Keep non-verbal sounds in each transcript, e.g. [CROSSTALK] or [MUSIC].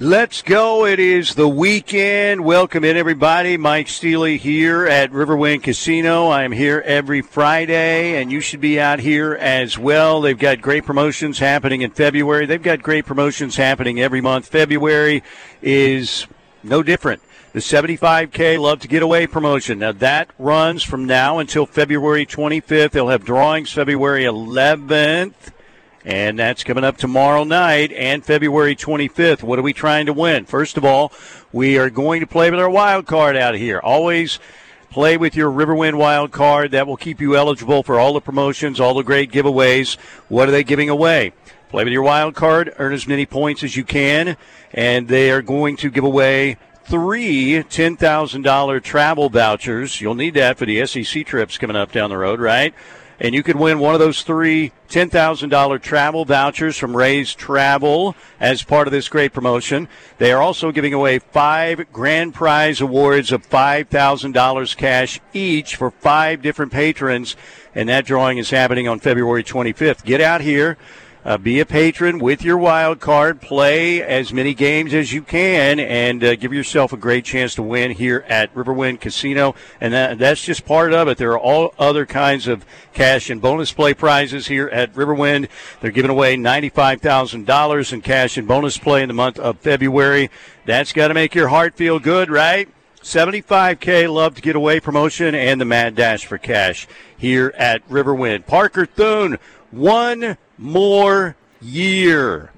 Let's go. It is the weekend. Welcome in, everybody. Mike Steely here at Riverwind Casino. I'm here every Friday, and you should be out here as well. They've got great promotions happening in February. They've got great promotions happening every month. February is no different. The 75K Love to Get Away promotion. Now, that runs from now until February 25th. They'll have drawings February 11th and that's coming up tomorrow night and February 25th. What are we trying to win? First of all, we are going to play with our wild card out here. Always play with your Riverwind wild card. That will keep you eligible for all the promotions, all the great giveaways. What are they giving away? Play with your wild card, earn as many points as you can, and they are going to give away three $10,000 travel vouchers. You'll need that for the SEC trips coming up down the road, right? And you could win one of those three $10,000 travel vouchers from Ray's Travel as part of this great promotion. They are also giving away five grand prize awards of $5,000 cash each for five different patrons, and that drawing is happening on February 25th. Get out here. Uh, be a patron with your wild card. Play as many games as you can, and uh, give yourself a great chance to win here at Riverwind Casino. And that, that's just part of it. There are all other kinds of cash and bonus play prizes here at Riverwind. They're giving away ninety-five thousand dollars in cash and bonus play in the month of February. That's got to make your heart feel good, right? 75K Love to Get Away promotion and the Mad Dash for Cash here at Riverwind. Parker Thune, one more year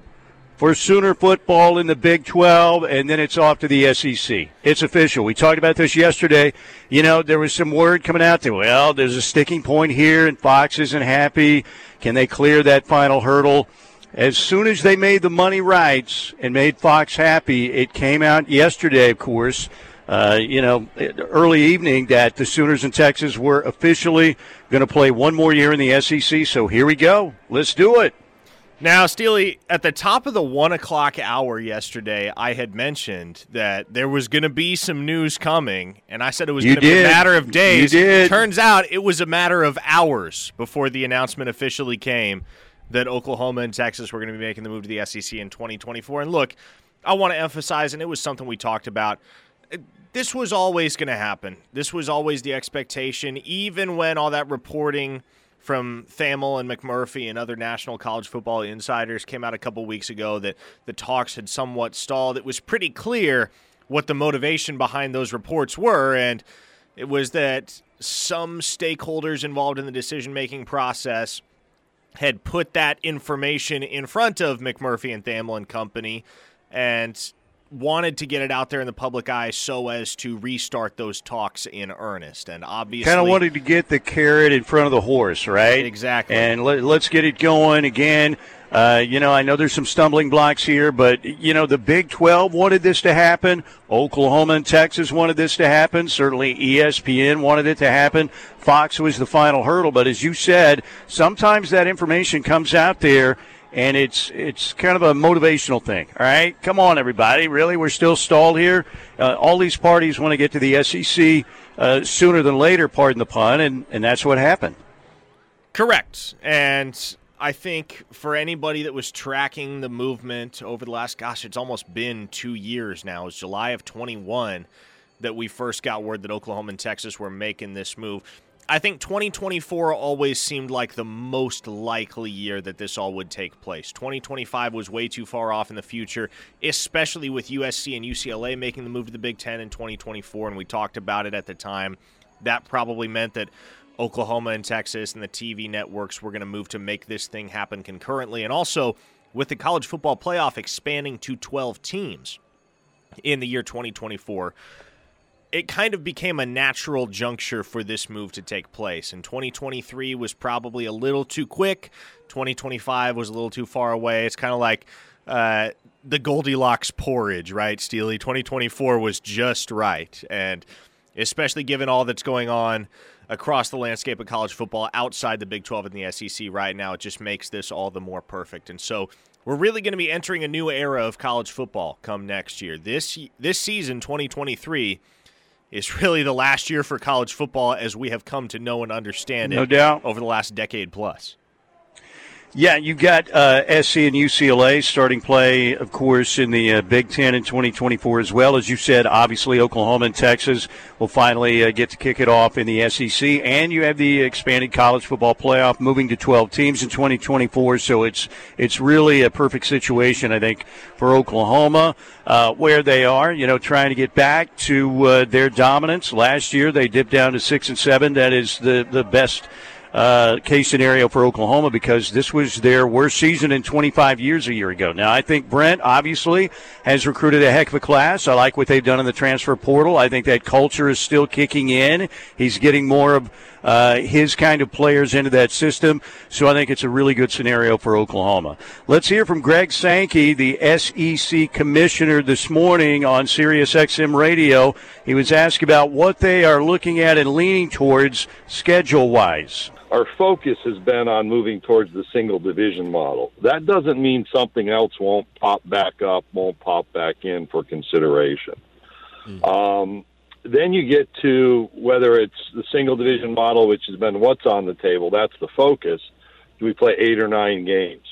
for Sooner football in the Big 12, and then it's off to the SEC. It's official. We talked about this yesterday. You know, there was some word coming out that, well, there's a sticking point here, and Fox isn't happy. Can they clear that final hurdle? As soon as they made the money rights and made Fox happy, it came out yesterday, of course. Uh, you know, early evening that the Sooners in Texas were officially going to play one more year in the SEC. So here we go. Let's do it. Now, Steely, at the top of the one o'clock hour yesterday, I had mentioned that there was going to be some news coming, and I said it was going to be a matter of days. Turns out it was a matter of hours before the announcement officially came that Oklahoma and Texas were going to be making the move to the SEC in 2024. And look, I want to emphasize, and it was something we talked about. This was always going to happen. This was always the expectation, even when all that reporting – from Thamel and McMurphy and other national college football insiders came out a couple weeks ago that the talks had somewhat stalled. It was pretty clear what the motivation behind those reports were, and it was that some stakeholders involved in the decision making process had put that information in front of McMurphy and Thamel and company and wanted to get it out there in the public eye so as to restart those talks in earnest. And obviously, kind of wanted to get the carrot in front of the horse, right? Exactly. And let, us get it going again. Uh, you know, I know there's some stumbling blocks here, but you know, the Big 12 wanted this to happen. Oklahoma and Texas wanted this to happen. Certainly, ESPN wanted it to happen. Fox was the final hurdle, but as you said, sometimes that information comes out there and it's it's kind of a motivational thing. All right, come on, everybody! Really, we're still stalled here. Uh, all these parties want to get to the SEC uh, sooner than later. Pardon the pun, and and that's what happened. Correct, and I think for anybody that was tracking the movement over the last, gosh, it's almost been two years now. It's July of 21 that we first got word that Oklahoma and Texas were making this move. I think 2024 always seemed like the most likely year that this all would take place. 2025 was way too far off in the future, especially with USC and UCLA making the move to the Big Ten in 2024, and we talked about it at the time. That probably meant that Oklahoma and Texas and the TV networks were going to move to make this thing happen concurrently. And also, with the college football playoff expanding to 12 teams in the year 2024 it kind of became a natural juncture for this move to take place. And 2023 was probably a little too quick. 2025 was a little too far away. It's kind of like uh, the Goldilocks porridge, right, Steely? 2024 was just right. And especially given all that's going on across the landscape of college football outside the Big 12 and the SEC right now, it just makes this all the more perfect. And so we're really going to be entering a new era of college football come next year. This this season 2023 is really the last year for college football as we have come to know and understand no it doubt. over the last decade plus. Yeah, you got uh, SC and UCLA starting play, of course, in the uh, Big Ten in 2024 as well. As you said, obviously, Oklahoma and Texas will finally uh, get to kick it off in the SEC. And you have the expanded college football playoff moving to 12 teams in 2024. So it's, it's really a perfect situation, I think, for Oklahoma, uh, where they are, you know, trying to get back to uh, their dominance. Last year, they dipped down to 6 and 7. That is the, the best uh, case scenario for Oklahoma because this was their worst season in 25 years a year ago. Now, I think Brent obviously has recruited a heck of a class. I like what they've done in the transfer portal. I think that culture is still kicking in. He's getting more of uh, his kind of players into that system. So I think it's a really good scenario for Oklahoma. Let's hear from Greg Sankey, the SEC commissioner, this morning on Sirius XM Radio. He was asked about what they are looking at and leaning towards schedule wise our focus has been on moving towards the single division model. That doesn't mean something else won't pop back up, won't pop back in for consideration. Mm-hmm. Um, then you get to whether it's the single division model, which has been what's on the table. That's the focus. Do we play eight or nine games?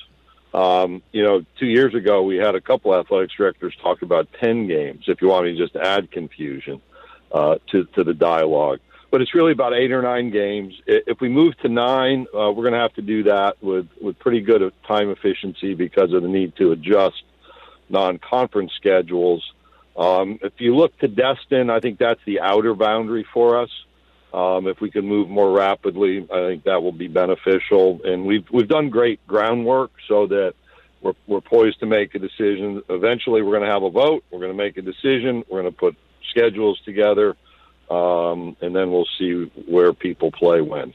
Um, you know, two years ago we had a couple athletics directors talk about ten games. If you want me to just add confusion uh, to to the dialogue, but it's really about eight or nine games. If we move to nine, uh, we're going to have to do that with with pretty good time efficiency because of the need to adjust non-conference schedules. Um, if you look to Destin, I think that's the outer boundary for us. Um, if we can move more rapidly, I think that will be beneficial. And we've we've done great groundwork so that we're we're poised to make a decision. Eventually, we're going to have a vote. We're going to make a decision. We're going to put schedules together um, and then we'll see where people play when.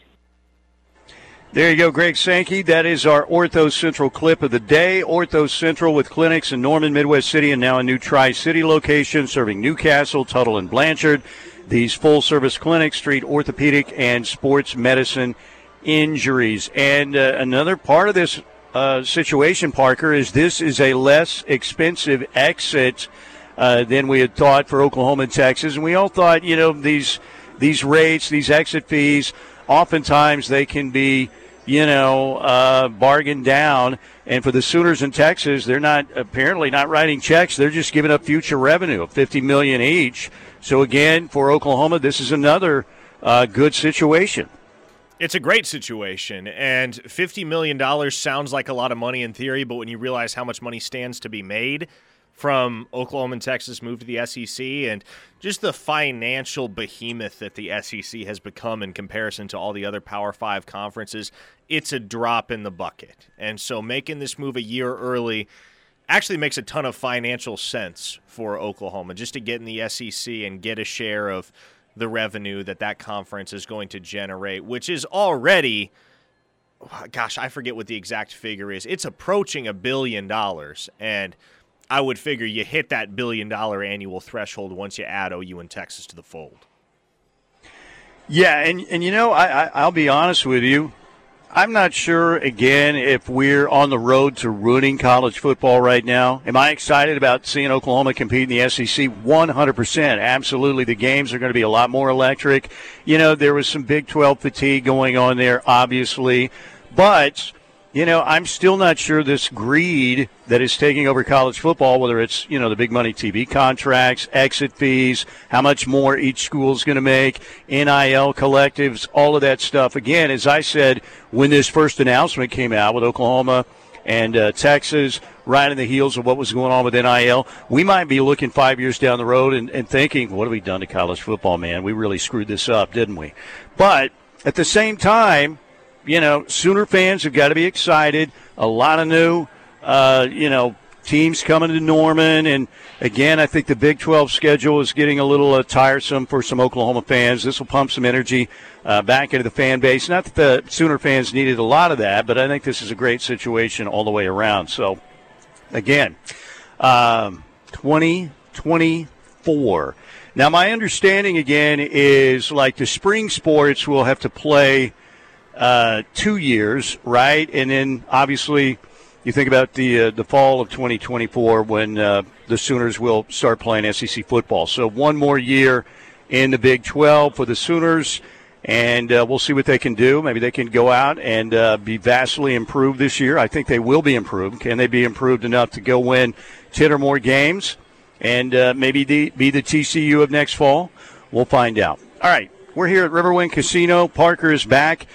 There you go, Greg Sankey. That is our Ortho Central clip of the day. Ortho Central with clinics in Norman, Midwest City, and now a new Tri City location serving Newcastle, Tuttle, and Blanchard. These full service clinics treat orthopedic and sports medicine injuries. And uh, another part of this uh, situation, Parker, is this is a less expensive exit uh, than we had thought for Oklahoma and Texas. And we all thought, you know, these these rates, these exit fees, oftentimes they can be, you know, uh, bargained down. And for the Sooners in Texas, they're not apparently not writing checks. They're just giving up future revenue of fifty million each. So again, for Oklahoma, this is another uh, good situation. It's a great situation, and $50 million sounds like a lot of money in theory, but when you realize how much money stands to be made, from Oklahoma and Texas move to the SEC and just the financial behemoth that the SEC has become in comparison to all the other Power Five conferences, it's a drop in the bucket. And so making this move a year early actually makes a ton of financial sense for Oklahoma just to get in the SEC and get a share of the revenue that that conference is going to generate, which is already gosh, I forget what the exact figure is. It's approaching a billion dollars and I would figure you hit that billion dollar annual threshold once you add OU and Texas to the fold. Yeah, and and you know, I, I I'll be honest with you. I'm not sure again if we're on the road to ruining college football right now. Am I excited about seeing Oklahoma compete in the SEC? 100%. Absolutely. The games are going to be a lot more electric. You know, there was some Big 12 fatigue going on there, obviously. But you know, I'm still not sure this greed that is taking over college football, whether it's, you know, the big money TV contracts, exit fees, how much more each school is going to make, NIL collectives, all of that stuff. Again, as I said, when this first announcement came out with Oklahoma and uh, Texas right in the heels of what was going on with NIL, we might be looking five years down the road and, and thinking, what have we done to college football, man? We really screwed this up, didn't we? But at the same time, you know, Sooner fans have got to be excited. A lot of new, uh, you know, teams coming to Norman. And again, I think the Big 12 schedule is getting a little uh, tiresome for some Oklahoma fans. This will pump some energy uh, back into the fan base. Not that the Sooner fans needed a lot of that, but I think this is a great situation all the way around. So, again, um, 2024. Now, my understanding again is like the spring sports will have to play uh, two years, right? And then obviously you think about the uh, the fall of 2024 when uh, the Sooners will start playing SEC football. So one more year in the Big 12 for the Sooners. and uh, we'll see what they can do. Maybe they can go out and uh, be vastly improved this year. I think they will be improved. Can they be improved enough to go win 10 or more games and uh, maybe the, be the TCU of next fall? We'll find out. All right, we're here at Riverwind Casino. Parker is back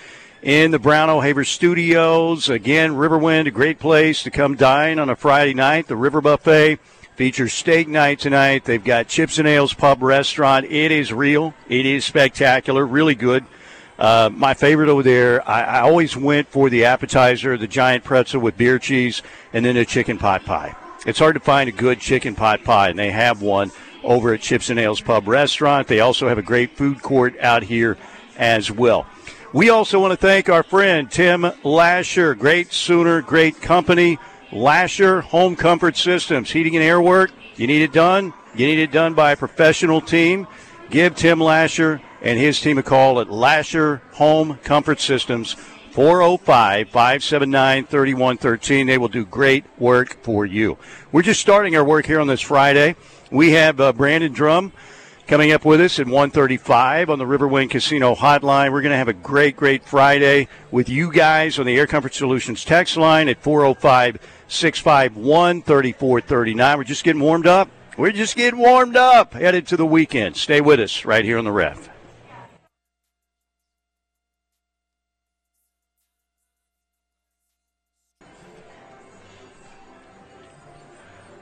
in the Brown O'Haver Studios. Again, Riverwind, a great place to come dine on a Friday night. The River Buffet features steak night tonight. They've got Chips and Ales Pub Restaurant. It is real. It is spectacular. Really good. Uh, my favorite over there, I, I always went for the appetizer, the giant pretzel with beer cheese, and then a chicken pot pie. It's hard to find a good chicken pot pie, and they have one over at Chips and Ales Pub Restaurant. They also have a great food court out here as well. We also want to thank our friend Tim Lasher, great Sooner, great company. Lasher Home Comfort Systems, heating and air work. You need it done? You need it done by a professional team? Give Tim Lasher and his team a call at Lasher Home Comfort Systems, 405 579 3113. They will do great work for you. We're just starting our work here on this Friday. We have uh, Brandon Drum coming up with us at 135 on the Riverwind Casino hotline. We're going to have a great, great Friday with you guys on the Air Comfort Solutions text line at 405 651 3439. We're just getting warmed up. We're just getting warmed up. Headed to the weekend. Stay with us right here on the ref.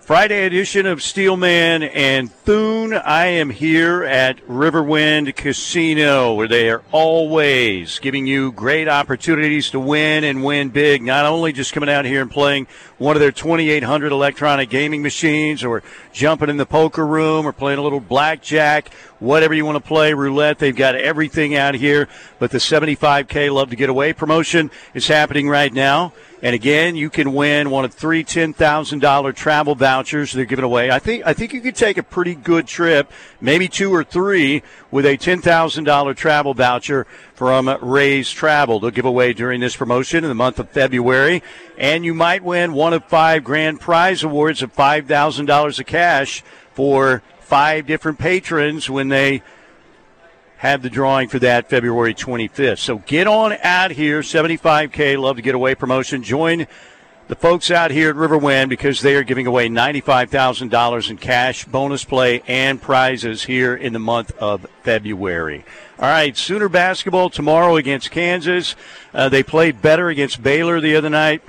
Friday edition of Steelman and Thune. I am here at Riverwind Casino where they are always giving you great opportunities to win and win big. Not only just coming out here and playing one of their 2,800 electronic gaming machines or jumping in the poker room or playing a little blackjack, whatever you want to play, roulette. They've got everything out here. But the 75K Love to Get Away promotion is happening right now. And again, you can win one of three ten thousand dollar travel vouchers they're giving away. I think I think you could take a pretty good trip, maybe two or three, with a ten thousand dollar travel voucher from Ray's Travel. They'll give away during this promotion in the month of February, and you might win one of five grand prize awards of five thousand dollars of cash for five different patrons when they have the drawing for that February 25th. So get on out here, 75K, love to get away promotion. Join the folks out here at Riverwind because they are giving away $95,000 in cash, bonus play, and prizes here in the month of February. All right, Sooner basketball tomorrow against Kansas. Uh, they played better against Baylor the other night.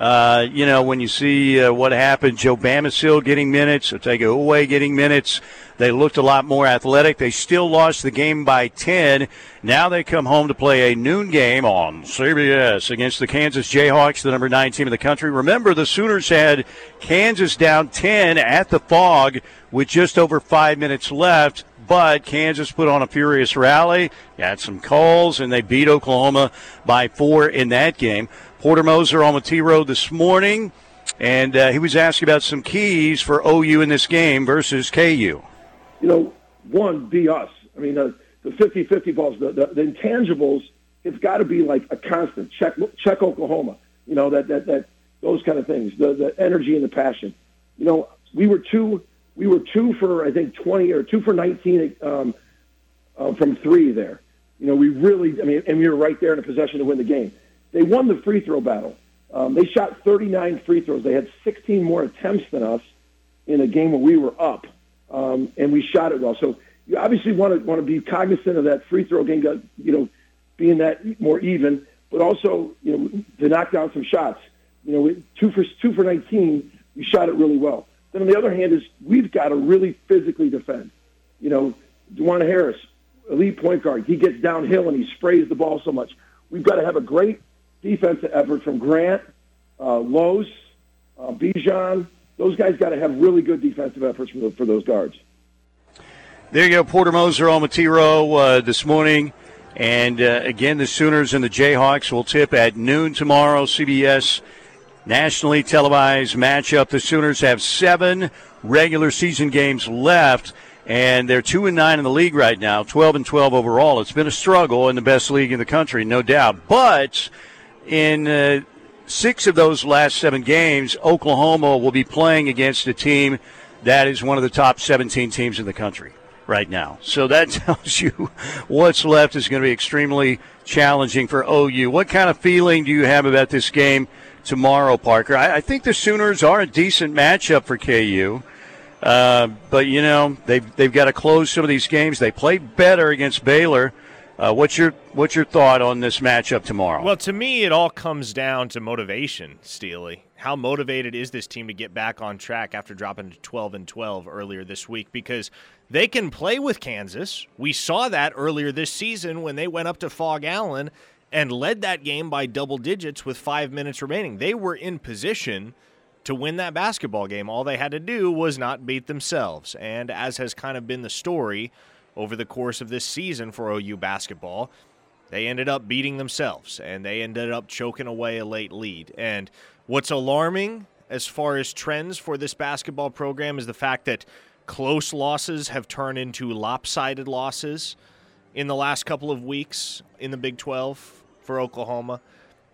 Uh, you know, when you see uh, what happened, Joe Bamisile getting minutes, Otega Oweh getting minutes, they looked a lot more athletic. They still lost the game by 10. Now they come home to play a noon game on CBS against the Kansas Jayhawks, the number nine team in the country. Remember, the Sooners had Kansas down 10 at the Phog with just over five minutes left but Kansas put on a furious rally, got some calls, and they beat Oklahoma by four in that game. Porter Moser on the T Road this morning, and uh, he was asking about some keys for OU in this game versus KU. You know, one, be us. I mean, the, the 50-50 balls, the, the, the intangibles, it's got to be like a constant. Check, check Oklahoma. You know, that, that, that, those kind of things, the, the energy and the passion. You know, we were two, we were two for, I think, 20 or two for 19 um, uh, from three there. You know, we really, I mean, and we were right there in a possession to win the game. They won the free throw battle. Um, they shot 39 free throws. They had 16 more attempts than us in a game where we were up, um, and we shot it well. So you obviously want to want to be cognizant of that free throw game, you know, being that more even, but also you know to knock down some shots. You know, two for two for 19, we shot it really well. Then on the other hand is we've got to really physically defend. You know, Dajuan Harris, elite point guard, he gets downhill and he sprays the ball so much. We've got to have a great defensive effort from Grant, uh, Los, uh, Bijan. Those guys got to have really good defensive efforts for, for those guards. There you go, Porter Moser on Matiro uh, this morning. And uh, again, the Sooners and the Jayhawks will tip at noon tomorrow. CBS nationally televised matchup. The Sooners have seven regular season games left, and they're two and nine in the league right now, twelve and twelve overall. It's been a struggle in the best league in the country, no doubt. But in uh, six of those last seven games, Oklahoma will be playing against a team that is one of the top 17 teams in the country. right now. So that [LAUGHS] tells you what's left is going to be extremely challenging for OU. What kind of feeling do you have about this game tomorrow, Parker? I, I think the Sooners are a decent matchup for KU. Uh, but you know they've they've got to close some of these games. They played better against Baylor. Uh, what's your what's your thought on this matchup tomorrow? Well, to me, it all comes down to motivation, Steely. How motivated is this team to get back on track after dropping to 12 and 12 earlier this week? Because they can play with Kansas. We saw that earlier this season when they went up to Phog Allen and led that game by double digits with five minutes remaining. They were in position to win that basketball game. All they had to do was not beat themselves. And as has kind of been the story over the course of this season for OU basketball, they ended up beating themselves and they ended up choking away a late lead. And what's alarming as far as trends for this basketball program is the fact that close losses have turned into lopsided losses in the last couple of weeks in the Big 12 for Oklahoma.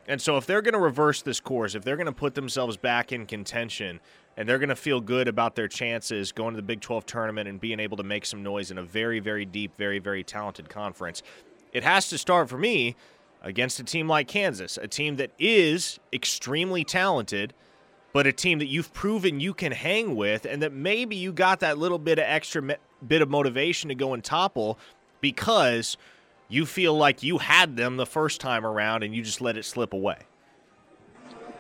And so, if they're going to reverse this course, if they're going to put themselves back in contention, and they're going to feel good about their chances going to the Big 12 tournament and being able to make some noise in a very, very deep, very, very talented conference, it has to start for me against a team like Kansas, a team that is extremely talented, but a team that you've proven you can hang with, and that maybe you got that little bit of extra me- bit of motivation to go and topple because you feel like you had them the first time around and you just let it slip away.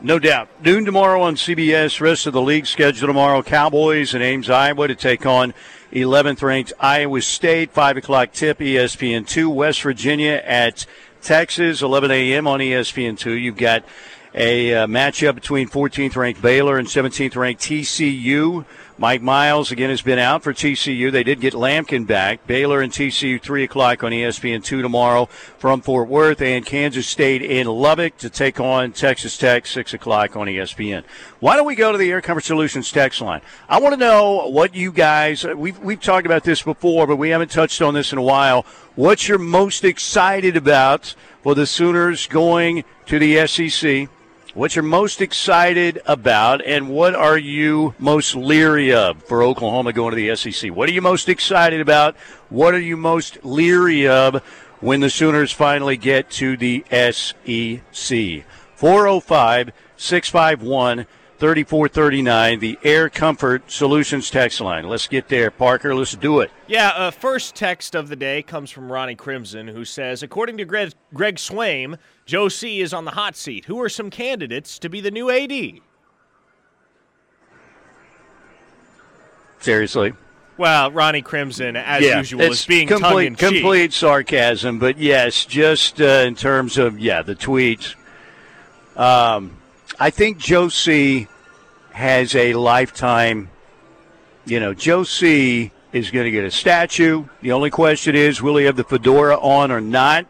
No doubt. Noon tomorrow on CBS. Rest of the league schedule tomorrow. Cowboys and Ames, Iowa to take on 11th ranked Iowa State. 5 o'clock tip, ESPN 2. West Virginia at Texas, 11 a.m. on ESPN 2. You've got a uh, matchup between 14th ranked Baylor and 17th ranked TCU. Mike Miles again has been out for TCU. They did get Lampkin back. Baylor and TCU three o'clock on ESPN two tomorrow from Fort Worth, and Kansas State in Lubbock to take on Texas Tech six o'clock on ESPN. Why don't we go to the Air Comfort Solutions text line? I want to know what you guys uh, we've we've talked about this before, but we haven't touched on this in a while. What you're most excited about for the Sooners going to the SEC? What you're most excited about, and what are you most leery of for Oklahoma going to the SEC? What are you most excited about? What are you most leery of when the Sooners finally get to the SEC? 405 651 3439, the Air Comfort Solutions text line. Let's get there, Parker. Let's do it. Yeah, uh, first text of the day comes from Ronnie Crimson, who says, according to Greg, Greg Swaim, Joe C is on the hot seat. Who are some candidates to be the new AD? Seriously. Well, Ronnie Crimson, as yeah, usual, is being complete, complete sarcasm, but yes, just uh, in terms of yeah, the tweets. Um, I think Joe C has a lifetime. You know, Joe C is going to get a statue. The only question is, will he have the fedora on or not?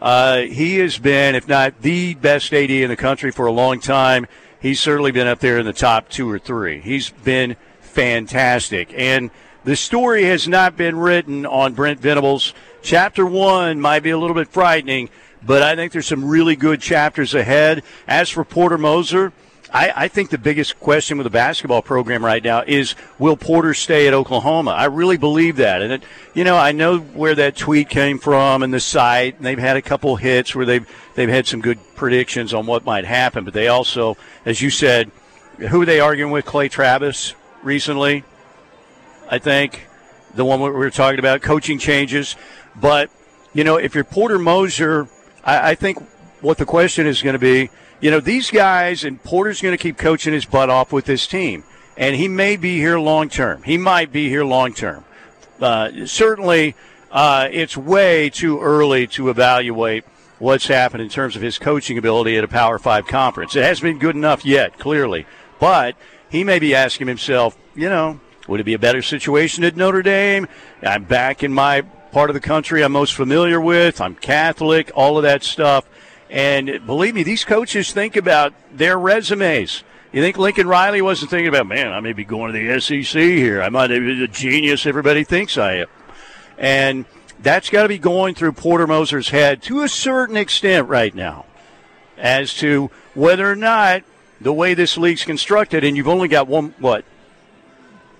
Uh, he has been, if not the best AD in the country for a long time. He's certainly been up there in the top two or three. He's been fantastic. And the story has not been written on Brent Venables. Chapter one might be a little bit frightening, but I think there's some really good chapters ahead. As for Porter Moser, I, I, think the biggest question with the basketball program right now is will Porter stay at Oklahoma? I really believe that. And, it, you know, I know where that tweet came from and the site, and they've had a couple hits where they've, they've had some good predictions on what might happen. But they also, as you said, who are they arguing with? Clay Travis recently, I think. The one we were talking about, coaching changes. But, you know, if you're Porter Moser, I, I think what the question is going to be you know, these guys, and Porter's going to keep coaching his butt off with this team. And he may be here long term. He might be here long term. Uh, certainly, uh, it's way too early to evaluate what's happened in terms of his coaching ability at a Power Five conference. It hasn't been good enough yet, clearly. But he may be asking himself, you know, would it be a better situation at Notre Dame? I'm back in my part of the country I'm most familiar with. I'm Catholic, all of that stuff. And believe me, these coaches think about their resumes. You think Lincoln Riley wasn't thinking about, man, I may be going to the SEC here. I might be the genius everybody thinks I am. And that's got to be going through Porter Moser's head to a certain extent right now as to whether or not the way this league's constructed, and you've only got one, what?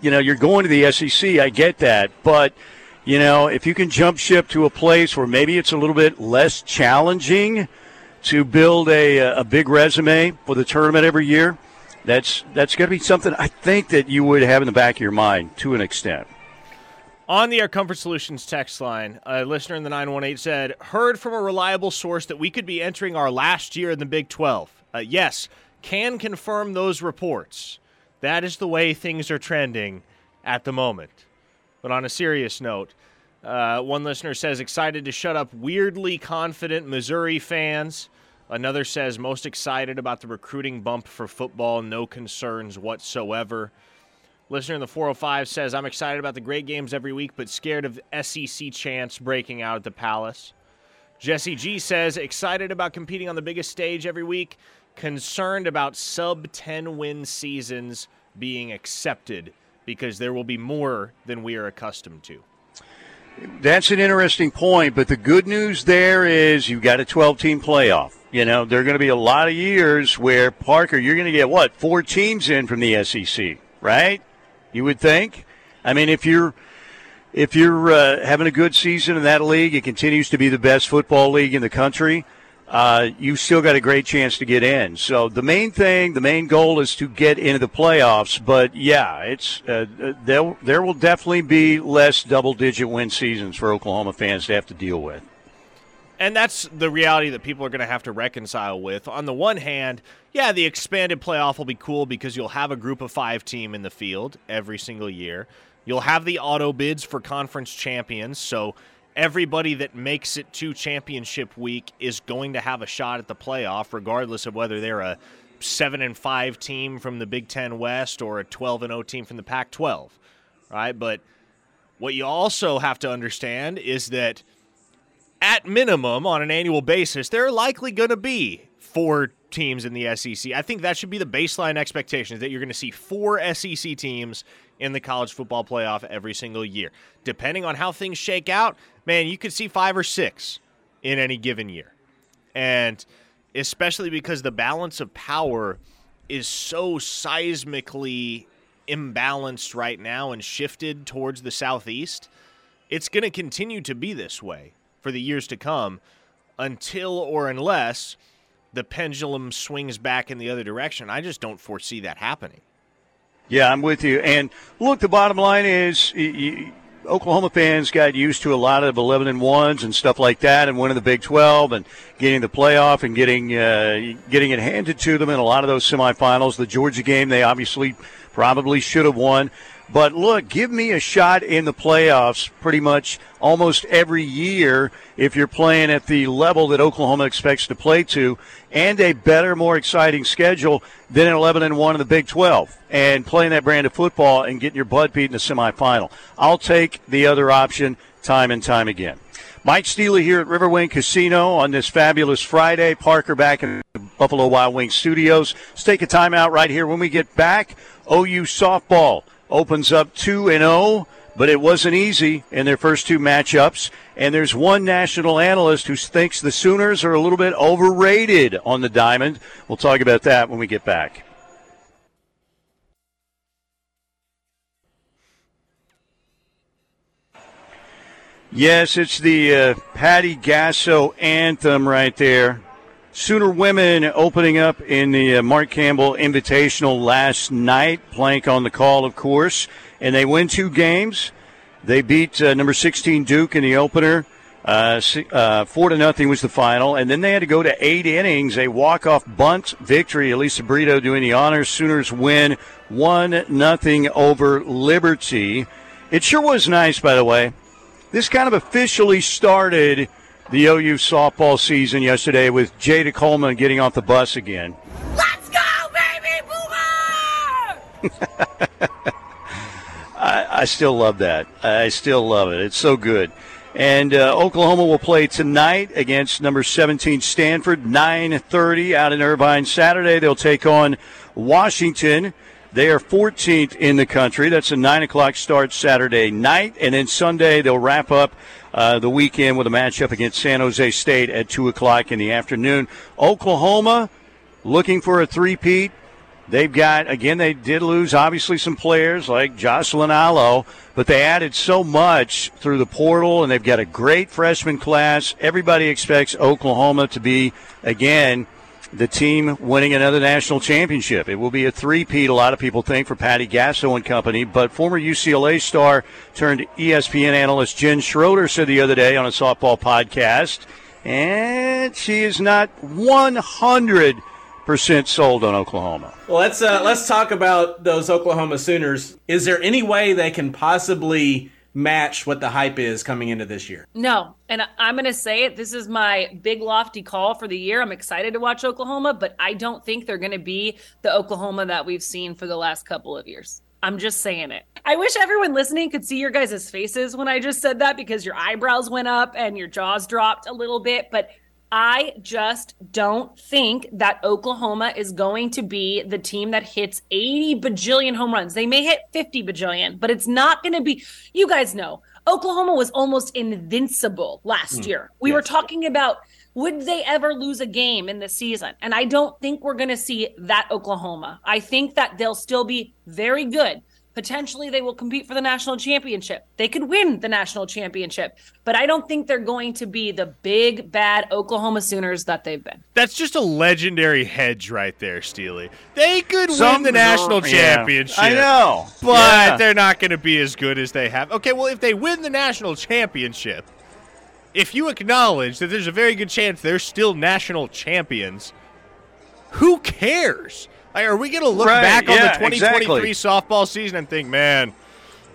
You know, you're going to the SEC, I get that, but You know, if you can jump ship to a place where maybe it's a little bit less challenging to build a, a big resume for the tournament every year, that's that's going to be something I think that you would have in the back of your mind to an extent. On the Air Comfort Solutions text line, a listener in the 918 said, Heard from a reliable source that we could be entering our last year in the Big 12. Uh, yes, can confirm those reports. That is the way things are trending at the moment. But on a serious note, uh, one listener says, excited to shut up weirdly confident Missouri fans. Another says, most excited about the recruiting bump for football, no concerns whatsoever. Listener in the 405 says, I'm excited about the great games every week, but scared of SEC chants breaking out at the Palace. Jesse G says, excited about competing on the biggest stage every week, concerned about sub 10 win seasons being accepted because there will be more than we are accustomed to. That's an interesting point, but the good news there is you've got a 12 team playoff. You know, there are going to be a lot of years where, Parker, you're going to get what, four teams in from the SEC, right? You would think. I mean, if you're if you're uh, having a good season in that league, it continues to be the best football league in the country. Uh, you've still got a great chance to get in. So the main thing, the main goal is to get into the playoffs. But yeah, it's uh, there. There will definitely be less double-digit win seasons for Oklahoma fans to have to deal with. And that's the reality that people are going to have to reconcile with. On the one hand, yeah, the expanded playoff will be cool because you'll have a group of five team in the field every single year. You'll have the auto bids for conference champions, so everybody that makes it to championship week is going to have a shot at the playoff, regardless of whether they're a seven and five team from the Big Ten West or a twelve and zero oh team from the Pac twelve, right? But what you also have to understand is that at minimum, on an annual basis, there are likely going to be four teams in the SEC. I think that should be the baseline expectation that you're going to see four SEC teams in the college football playoff every single year. Depending on how things shake out, man, you could see five or six in any given year. And especially because the balance of power is so seismically imbalanced right now and shifted towards the southeast, it's going to continue to be this way for the years to come until or unless the pendulum swings back in the other direction. I just don't foresee that happening. Yeah, I'm with you. And look, the bottom line is you, Oklahoma fans got used to a lot of 11 and ones and stuff like that, and winning the Big 12 and getting the playoff and getting uh, getting it handed to them in a lot of those semifinals. The Georgia game, they obviously probably should have won. But look, give me a shot in the playoffs pretty much almost every year if you're playing at the level that Oklahoma expects to play to, and a better, more exciting schedule than an 11 and 1 in the Big 12, and playing that brand of football and getting your butt beat in the semifinal. I'll take the other option time and time again. Mike Steely here at Riverwind Casino on this fabulous Friday. Parker back in the Buffalo Wild Wings studios. Let's take a timeout right here. When we get back, OU softball opens up 2 and 0, but it wasn't easy in their first two matchups. And there's one national analyst who thinks the Sooners are a little bit overrated on the diamond. We'll talk about that when we get back. Yes, it's the uh, Patty Gasso anthem right there. Sooner women opening up in the uh, Mark Campbell Invitational last night. Plank on the call, of course, and they win two games. They beat uh, number 16 Duke in the opener. Uh, uh, four to nothing was the final, and then they had to go to eight innings. A walk-off bunt victory. Alyssa Brito doing the honors. Sooners win one nothing over Liberty. It sure was nice, by the way. This kind of officially started the OU softball season yesterday with Jayda Coleman getting off the bus again. Let's go, baby boomer! [LAUGHS] I, I, still love that. I still love it. It's so good. And uh, Oklahoma will play tonight against number 17 Stanford, 9:30 out in Irvine. Saturday they'll take on Washington. They are 14th in the country. That's a 9 o'clock start Saturday night. And then Sunday, they'll wrap up uh, the weekend with a matchup against San Jose State at 2 o'clock in the afternoon. Oklahoma looking for a three-peat. They've got, again, they did lose obviously some players like Jocelyn Alo, but they added so much through the portal, and they've got a great freshman class. Everybody expects Oklahoma to be, again, the team winning another national championship. It will be a three-peat, a lot of people think, for Patty Gasso and company. But former UCLA star turned ESPN analyst Jen Schroeder said the other day on a softball podcast, and she is not 100 percent sold on Oklahoma. Well, let's uh, let's talk about those Oklahoma Sooners. Is there any way they can possibly match what the hype is coming into this year? No, and I'm going to say it. This is my big lofty call for the year. I'm excited to watch Oklahoma, but I don't think they're going to be the Oklahoma that we've seen for the last couple of years. I'm just saying it. I wish everyone listening could see your guys' faces when I just said that because your eyebrows went up and your jaws dropped a little bit. But I just don't think that Oklahoma is going to be the team that hits 80 bajillion home runs. They may hit 50 bajillion, but it's not going to be, you guys know, Oklahoma was almost invincible last mm, year. We yes. were talking about would they ever lose a game in the season? And I don't think we're going to see that Oklahoma. I think that they'll still be very good. Potentially, they will compete for the national championship. They could win the national championship, but I don't think they're going to be the big, bad Oklahoma Sooners that they've been. That's just a legendary hedge right there, Steely. They could Some, win the national yeah, championship. I know. But yeah. they're not going to be as good as they have. Okay, well, if they win the national championship, if you acknowledge that there's a very good chance they're still national champions, who cares? Like, are we going to look right, back yeah, on the 2023 exactly. softball season and think, man,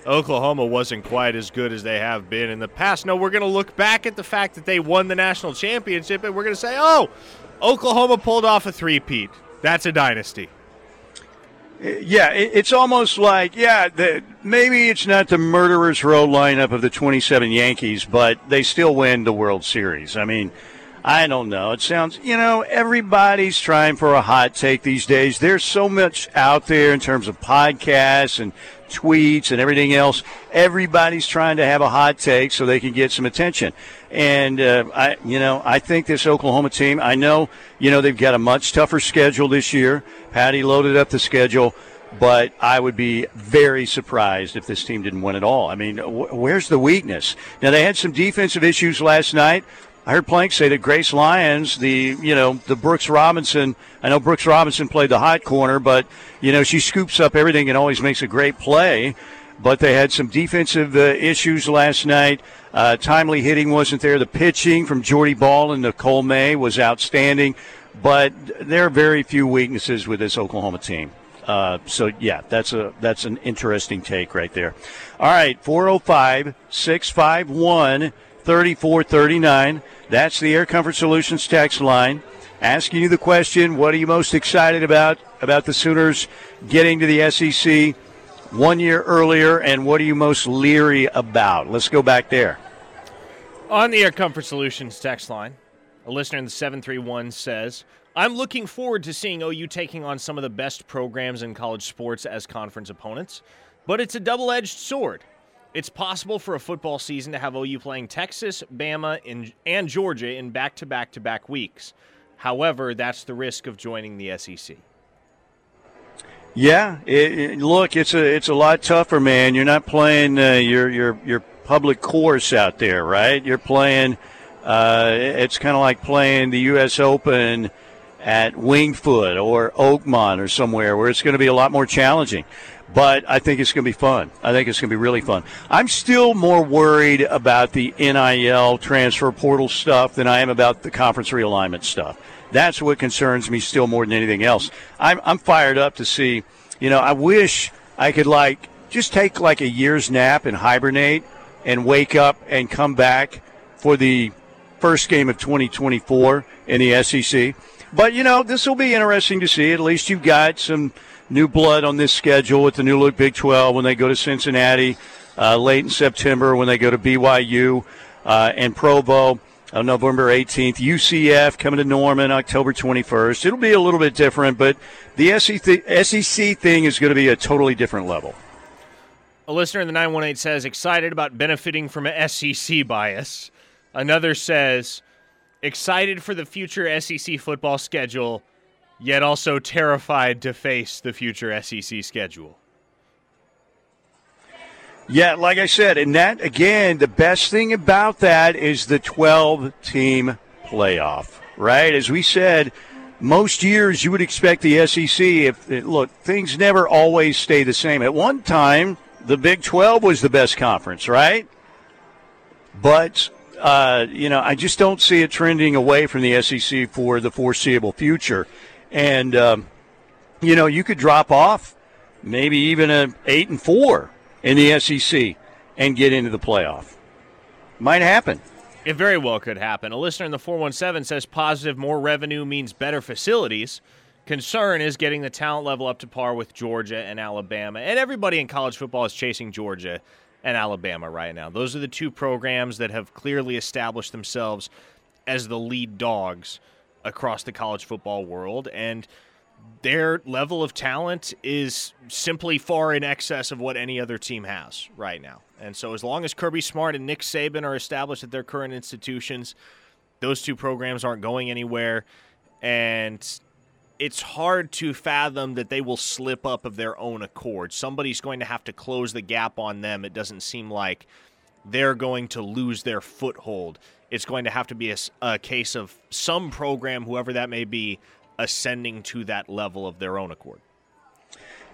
Oklahoma wasn't quite as good as they have been in the past? No, we're going to look back at the fact that they won the national championship and we're going to say, oh, Oklahoma pulled off a three-peat. That's a dynasty. Uh, yeah, it's almost like, yeah, the, maybe it's not the murderer's row lineup of the 27 Yankees, but they still win the World Series. I mean, I don't know. It sounds, you know, everybody's trying for a hot take these days. There's so much out there in terms of podcasts and tweets and everything else. Everybody's trying to have a hot take so they can get some attention. And uh, I, you know, I think this Oklahoma team. I know, you know, they've got a much tougher schedule this year. Patty loaded up the schedule but I would be very surprised if this team didn't win at all. I mean, where's the weakness? Now they had some defensive issues last night. I heard Plank say that Grace Lyons, the you know the Brooks Robinson. I know Brooks Robinson played the hot corner, but you know she scoops up everything and always makes a great play. But they had some defensive uh, issues last night. Uh, timely hitting wasn't there. The pitching from Jordy Bahl and Nicole May was outstanding. But there are very few weaknesses with this Oklahoma team. Uh, so yeah, that's a that's an interesting take right there. All right, 405 651 3439. That's the Air Comfort Solutions text line. Asking you the question, what are you most excited about about the Sooners getting to the SEC one year earlier, and what are you most leery about? Let's go back there. On the Air Comfort Solutions text line, a listener in the 731 says, I'm looking forward to seeing OU taking on some of the best programs in college sports as conference opponents, but it's a double edged sword. It's possible for a football season to have OU playing Texas, Bama, and Georgia in back to back to back weeks. However, that's the risk of joining the SEC. Yeah, it, it, look, it's a it's a lot tougher, man. You're not playing uh, your your your public course out there, right? You're playing. Uh, it's kind of like playing the U.S. Open at Winged Foot or Oakmont or somewhere where it's going to be a lot more challenging but I think it's going to be fun. I think it's going to be really fun. I'm still more worried about the NIL transfer portal stuff than I am about the conference realignment stuff. That's what concerns me still more than anything else. I'm, I'm fired up to see, you know, I wish I could like just take like a year's nap and hibernate and wake up and come back for the first game of 2024 in the SEC. But, you know, this will be interesting to see. At least you've got some – new blood on this schedule with the new look Big 12 when they go to Cincinnati uh, late in September, when they go to BYU uh, and Provo on November 18th, UCF coming to Norman October 21st. It'll be a little bit different, but the SEC thing is going to be a totally different level. A listener in the 918 says, excited about benefiting from a SEC bias. Another says, excited for the future SEC football schedule yet also terrified to face the future SEC schedule. Yeah, like I said, and that again, the best thing about that is the 12 team playoff, right? As we said, most years you would expect the SEC if look, things never always stay the same. At one time, the Big 12 was the best conference, right? But uh, you know, I just don't see it trending away from the SEC for the foreseeable future. And um, you know, you could drop off maybe even a eight and four in the SEC and get into the playoff. Might happen. It very well could happen. A listener in the 417 says positive more revenue means better facilities. Concern is getting the talent level up to par with Georgia and Alabama. And everybody in college football is chasing Georgia and Alabama right now. Those are the two programs that have clearly established themselves as the lead dogs across the college football world. And their level of talent is simply far in excess of what any other team has right now. And so, as long as Kirby Smart and Nick Saban are established at their current institutions, those two programs aren't going anywhere. And it's hard to fathom that they will slip up of their own accord. Somebody's going to have to close the gap on them. It doesn't seem like they're going to lose their foothold. It's going to have to be a, a case of some program, whoever that may be, ascending to that level of their own accord.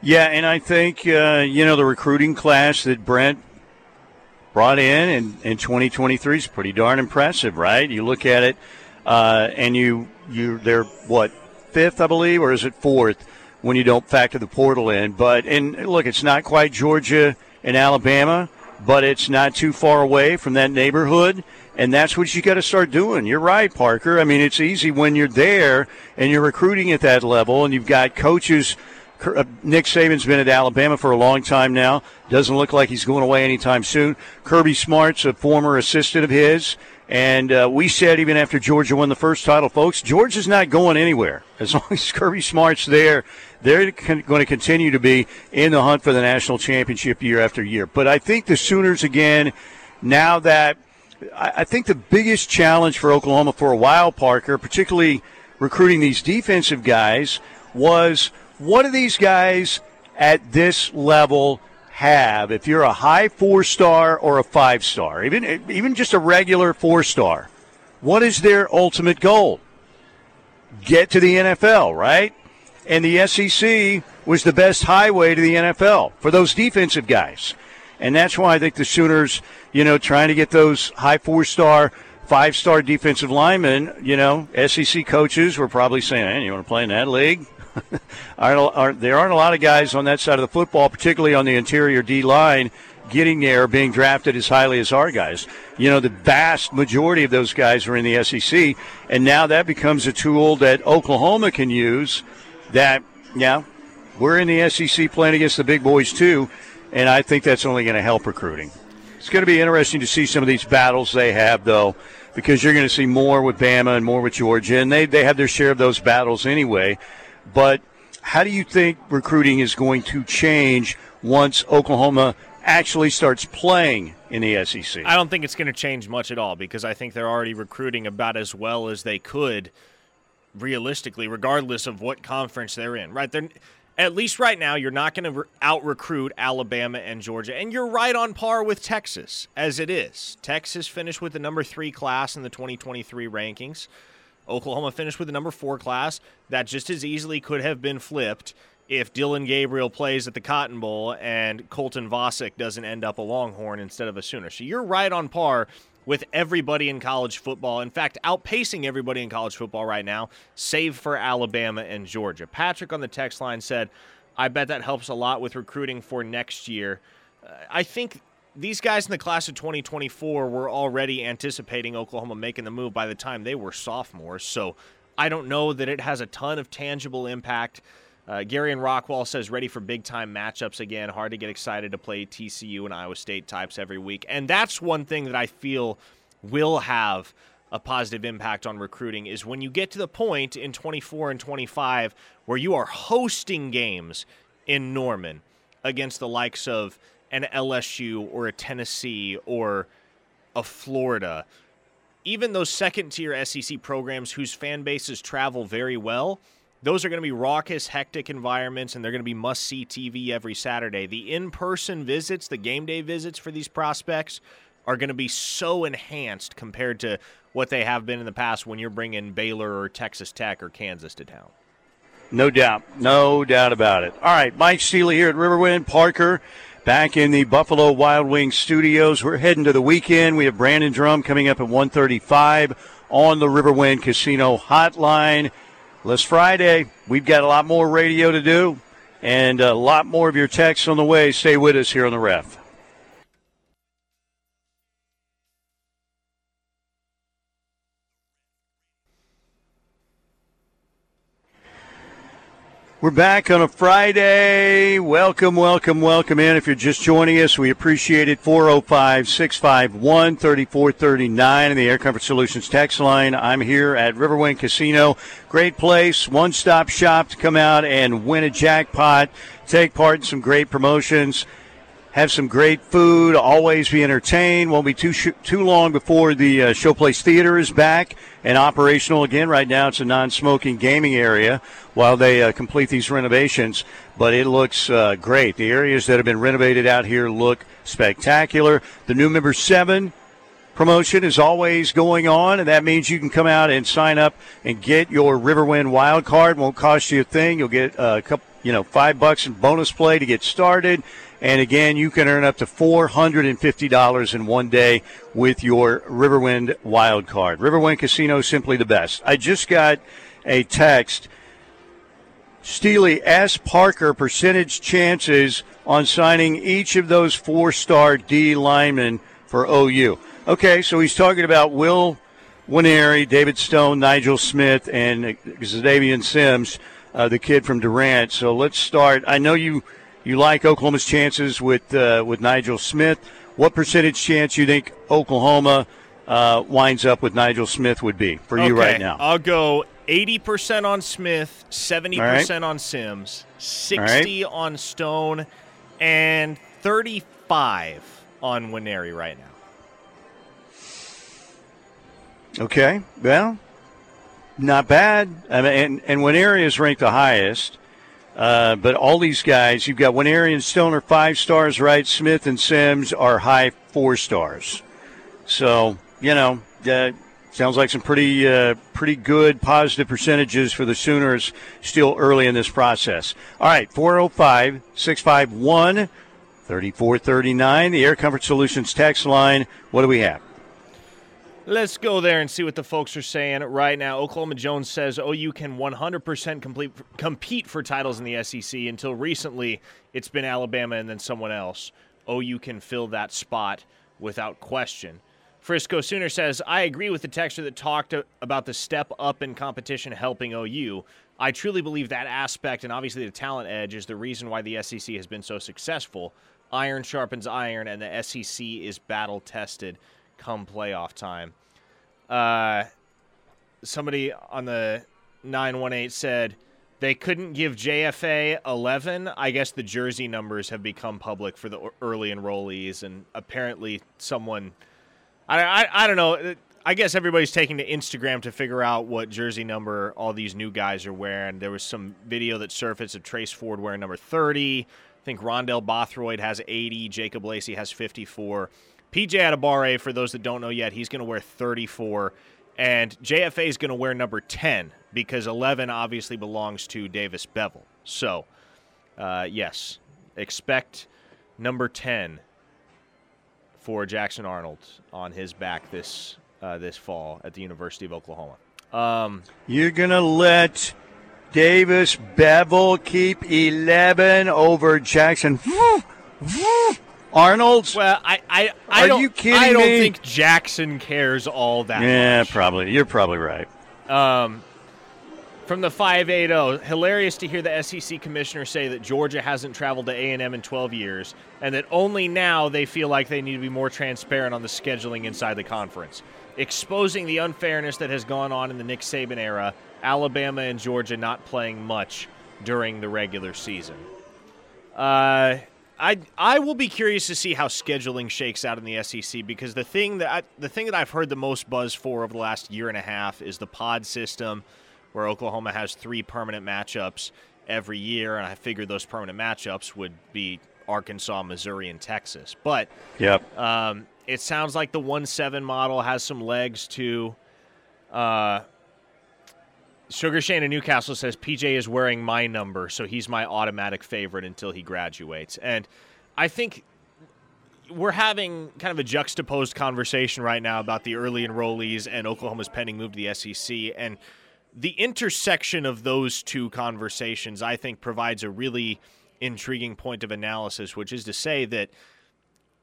Yeah, and I think uh, you know the recruiting class that Brent brought in in, in 2023 is pretty darn impressive, right? You look at it, uh, and you you they're what fifth, I believe, or is it fourth when you don't factor the portal in? But and look, it's not quite Georgia and Alabama, but it's not too far away from that neighborhood and that's what you got to start doing. You're right, Parker. I mean, it's easy when you're there and you're recruiting at that level, and you've got coaches. Uh, Nick Saban's been at Alabama for a long time now. Doesn't look like he's going away anytime soon. Kirby Smart's a former assistant of his. And uh, we said even after Georgia won the first title, folks, Georgia's not going anywhere. As [LAUGHS] long as Kirby Smart's there, they're con- going to continue to be in the hunt for the national championship year after year. But I think the Sooners, again, now that – I think the biggest challenge for Oklahoma for a while, Parker, particularly recruiting these defensive guys, was what do these guys at this level have? If you're a high four star or a five star, even even just a regular four star, what is their ultimate goal? Get to the NFL, right? And the SEC was the best highway to the NFL for those defensive guys. And that's why I think the Sooners, you know, trying to get those high four star, five star defensive linemen, you know, SEC coaches were probably saying, hey, you want to play in that league? [LAUGHS] aren't, aren't, there aren't a lot of guys on that side of the football, particularly on the interior D line, getting there, being drafted as highly as our guys. You know, the vast majority of those guys are in the SEC, and now that becomes a tool that Oklahoma can use. That, yeah, we're in the SEC playing against the big boys too and I think that's only going to help recruiting. It's going to be interesting to see some of these battles they have, though, because you're going to see more with Bama and more with Georgia, and they, they have their share of those battles anyway. But how do you think recruiting is going to change once Oklahoma actually starts playing in the SEC? I don't think it's going to change much at all because I think they're already recruiting about as well as they could realistically, regardless of what conference they're in. Right? They're at least right now, you're not going to out recruit Alabama and Georgia. And you're right on par with Texas, as it is. Texas finished with the number three class in the 2023 rankings. Oklahoma finished with the number four class. That just as easily could have been flipped if Dillon Gabriel plays at the Cotton Bowl and Colton Vasek doesn't end up a Longhorn instead of a Sooner. So you're right on par with everybody in college football. In fact, outpacing everybody in college football right now, save for Alabama and Georgia. Patrick on the text line said, I bet that helps a lot with recruiting for next year. Uh, I think these guys in the class of 2024 were already anticipating Oklahoma making the move by the time they were sophomores. So I don't know that it has a ton of tangible impact. Uh, Gary and Rockwall says ready for big time matchups again. Hard to get excited to play TCU and Iowa State types every week. And that's one thing that I feel will have a positive impact on recruiting is when you get to the point in 24 and 25 where you are hosting games in Norman against the likes of an LSU or a Tennessee or a Florida. Even those second tier SEC programs whose fan bases travel very well those are going to be raucous, hectic environments, and they're going to be must see TV every Saturday. The in person visits, the game day visits for these prospects are going to be so enhanced compared to what they have been in the past when you're bringing Baylor or Texas Tech or Kansas to town. No doubt. No doubt about it. All right, Mike Steely here at Riverwind. Parker back in the Buffalo Wild Wings studios. We're heading to the weekend. We have Brandon Drum coming up at 135 on the Riverwind Casino hotline. Last Friday, we've got a lot more radio to do and a lot more of your texts on the way. Stay with us here on the ref. We're back on a Friday. Welcome, welcome, welcome in. If you're just joining us, we appreciate it. 405 651 3439 in the Air Comfort Solutions text line. I'm here at Riverwind Casino. Great place, one stop shop to come out and win a jackpot, take part in some great promotions have some great food, always be entertained. Won't be too sh- too long before the uh, Showplace Theater is back and operational again. Right now, it's a non-smoking gaming area while they uh, complete these renovations, but it looks uh, great. The areas that have been renovated out here look spectacular. The new member seven promotion is always going on, and that means you can come out and sign up and get your Riverwind wild card. Won't cost you a thing. You'll get a couple, you know, five bucks in bonus play to get started and again, you can earn up to $450 in one day with your Riverwind wild card. Riverwind Casino simply the best. I just got a text. Steely S. Parker percentage chances on signing each of those four star D linemen for OU. Okay, so he's talking about Will Nwaneri, David Stone, Nigel Smith, and Xadavien Sims, uh, the kid from Durant. So let's start. I know you you like Oklahoma's chances with uh, with Nigel Smith. What percentage chance you think Oklahoma uh, winds up with Nigel Smith would be for you right now? I'll go 80% on Smith, 70% right. on Sims, 60 right. on Stone, and 35 on Nwaneri right now. Okay, well, not bad. I mean, and, and Nwaneri is ranked the highest. Uh, but all these guys, you've got Nwaneri and Stone are five stars, right? Smith and Sims are high four stars. So, you know, uh, sounds like some pretty uh, pretty good positive percentages for the Sooners still early in this process. All right, 405 651 3439, the Air Comfort Solutions text line. What do we have? Let's go there and see what the folks are saying right now. Oklahoma Jones says OU can 100% complete, compete for titles in the SEC. Until recently, it's been Alabama and then someone else. OU can fill that spot without question. Frisco Sooner says, I agree with the texter that talked about the step up in competition helping OU. I truly believe that aspect and obviously the talent edge is the reason why the SEC has been so successful. Iron sharpens iron, and the SEC is battle tested come playoff time. Uh, somebody on the 918 said they couldn't give JFA 11. I guess the jersey numbers have become public for the early enrollees, and apparently someone, I, I, I don't know. I guess everybody's taking to Instagram to figure out what jersey number all these new guys are wearing. There was some video that surfaced of Trace Ford wearing number 30. I think Rondell Bothroyd has 80. Jacob Lacey has 54. PJ Adebawore, for those that don't know yet, he's going to wear 34, and JFA is going to wear number 10 because 11 obviously belongs to Davis Beville. So, uh, yes, expect number 10 for Jackson Arnold on his back this uh, this fall at the University of Oklahoma. Um, You're going to let Davis Beville keep 11 over Jackson. Arnold? Well, I, I, I Are don't, you kidding I don't me? think Jackson cares all that Yeah, much. probably. You're probably right. Um, from the 580, hilarious to hear the SEC commissioner say that Georgia hasn't traveled to A&M in 12 years and that only now they feel like they need to be more transparent on the scheduling inside the conference. Exposing the unfairness that has gone on in the Nick Saban era, Alabama and Georgia not playing much during the regular season. Uh, I I will be curious to see how scheduling shakes out in the SEC because the thing that I, the thing that I've heard the most buzz for over the last year and a half is the pod system, where Oklahoma has three permanent matchups every year, and I figured those permanent matchups would be Arkansas, Missouri, and Texas. But Yep. um, it sounds like the one seven model has some legs to. Uh, Sugar Shane in Newcastle says PJ is wearing my number, so he's my automatic favorite until he graduates. And I think we're having kind of a juxtaposed conversation right now about the early enrollees and Oklahoma's pending move to the SEC. And the intersection of those two conversations, I think, provides a really intriguing point of analysis, which is to say that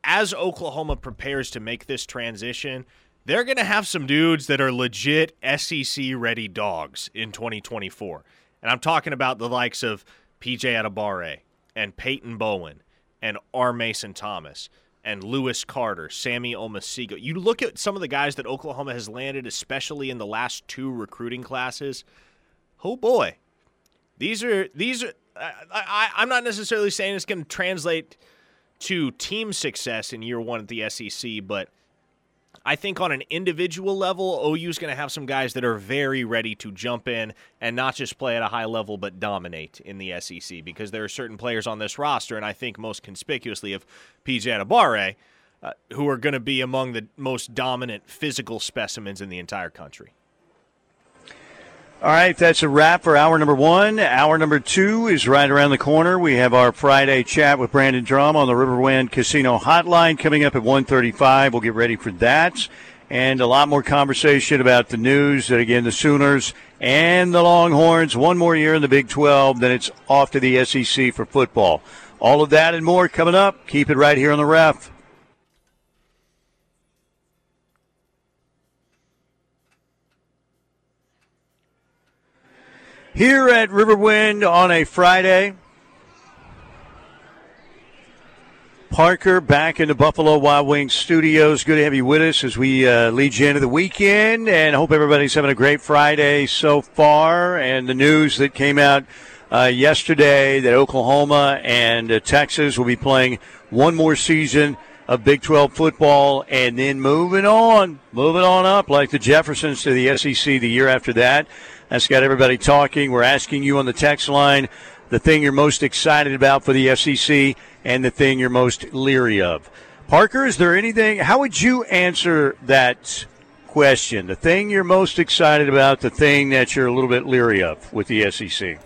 as Oklahoma prepares to make this transition, they're going to have some dudes that are legit SEC ready dogs in 2024. And I'm talking about the likes of PJ Adebawore and Peyton Bowen and R. Mason Thomas and Lewis Carter, Sammy Omosigho. You look at some of the guys that Oklahoma has landed, especially in the last two recruiting classes. Oh boy, these are these are. I, I, I'm not necessarily saying it's going to translate to team success in year one at the SEC, but I think on an individual level, OU is going to have some guys that are very ready to jump in and not just play at a high level, but dominate in the SEC because there are certain players on this roster, and I think most conspicuously of PJ Adebawore, uh, who are going to be among the most dominant physical specimens in the entire country. All right, that's a wrap for hour number one. Hour number two is right around the corner. We have our Friday chat with Brandon Drum on the Riverwind Casino Hotline coming up at 1.35. We'll get ready for that. And a lot more conversation about the news that, again, the Sooners and the Longhorns, one more year in the Big 12, then it's off to the SEC for football. All of that and more coming up. Keep it right here on the ref. Here at Riverwind on a Friday, Parker back in the Buffalo Wild Wings studios. Good to have you with us as we uh, lead you into the weekend, and hope everybody's having a great Friday so far. And the news that came out uh, yesterday that Oklahoma and uh, Texas will be playing one more season of Big 12 football, and then moving on, moving on up like the Jeffersons to the SEC the year after that. That's got everybody talking. We're asking you on the text line the thing you're most excited about for the SEC and the thing you're most leery of. Parker, is there anything? How would you answer that question? The thing you're most excited about, the thing that you're a little bit leery of with the SEC?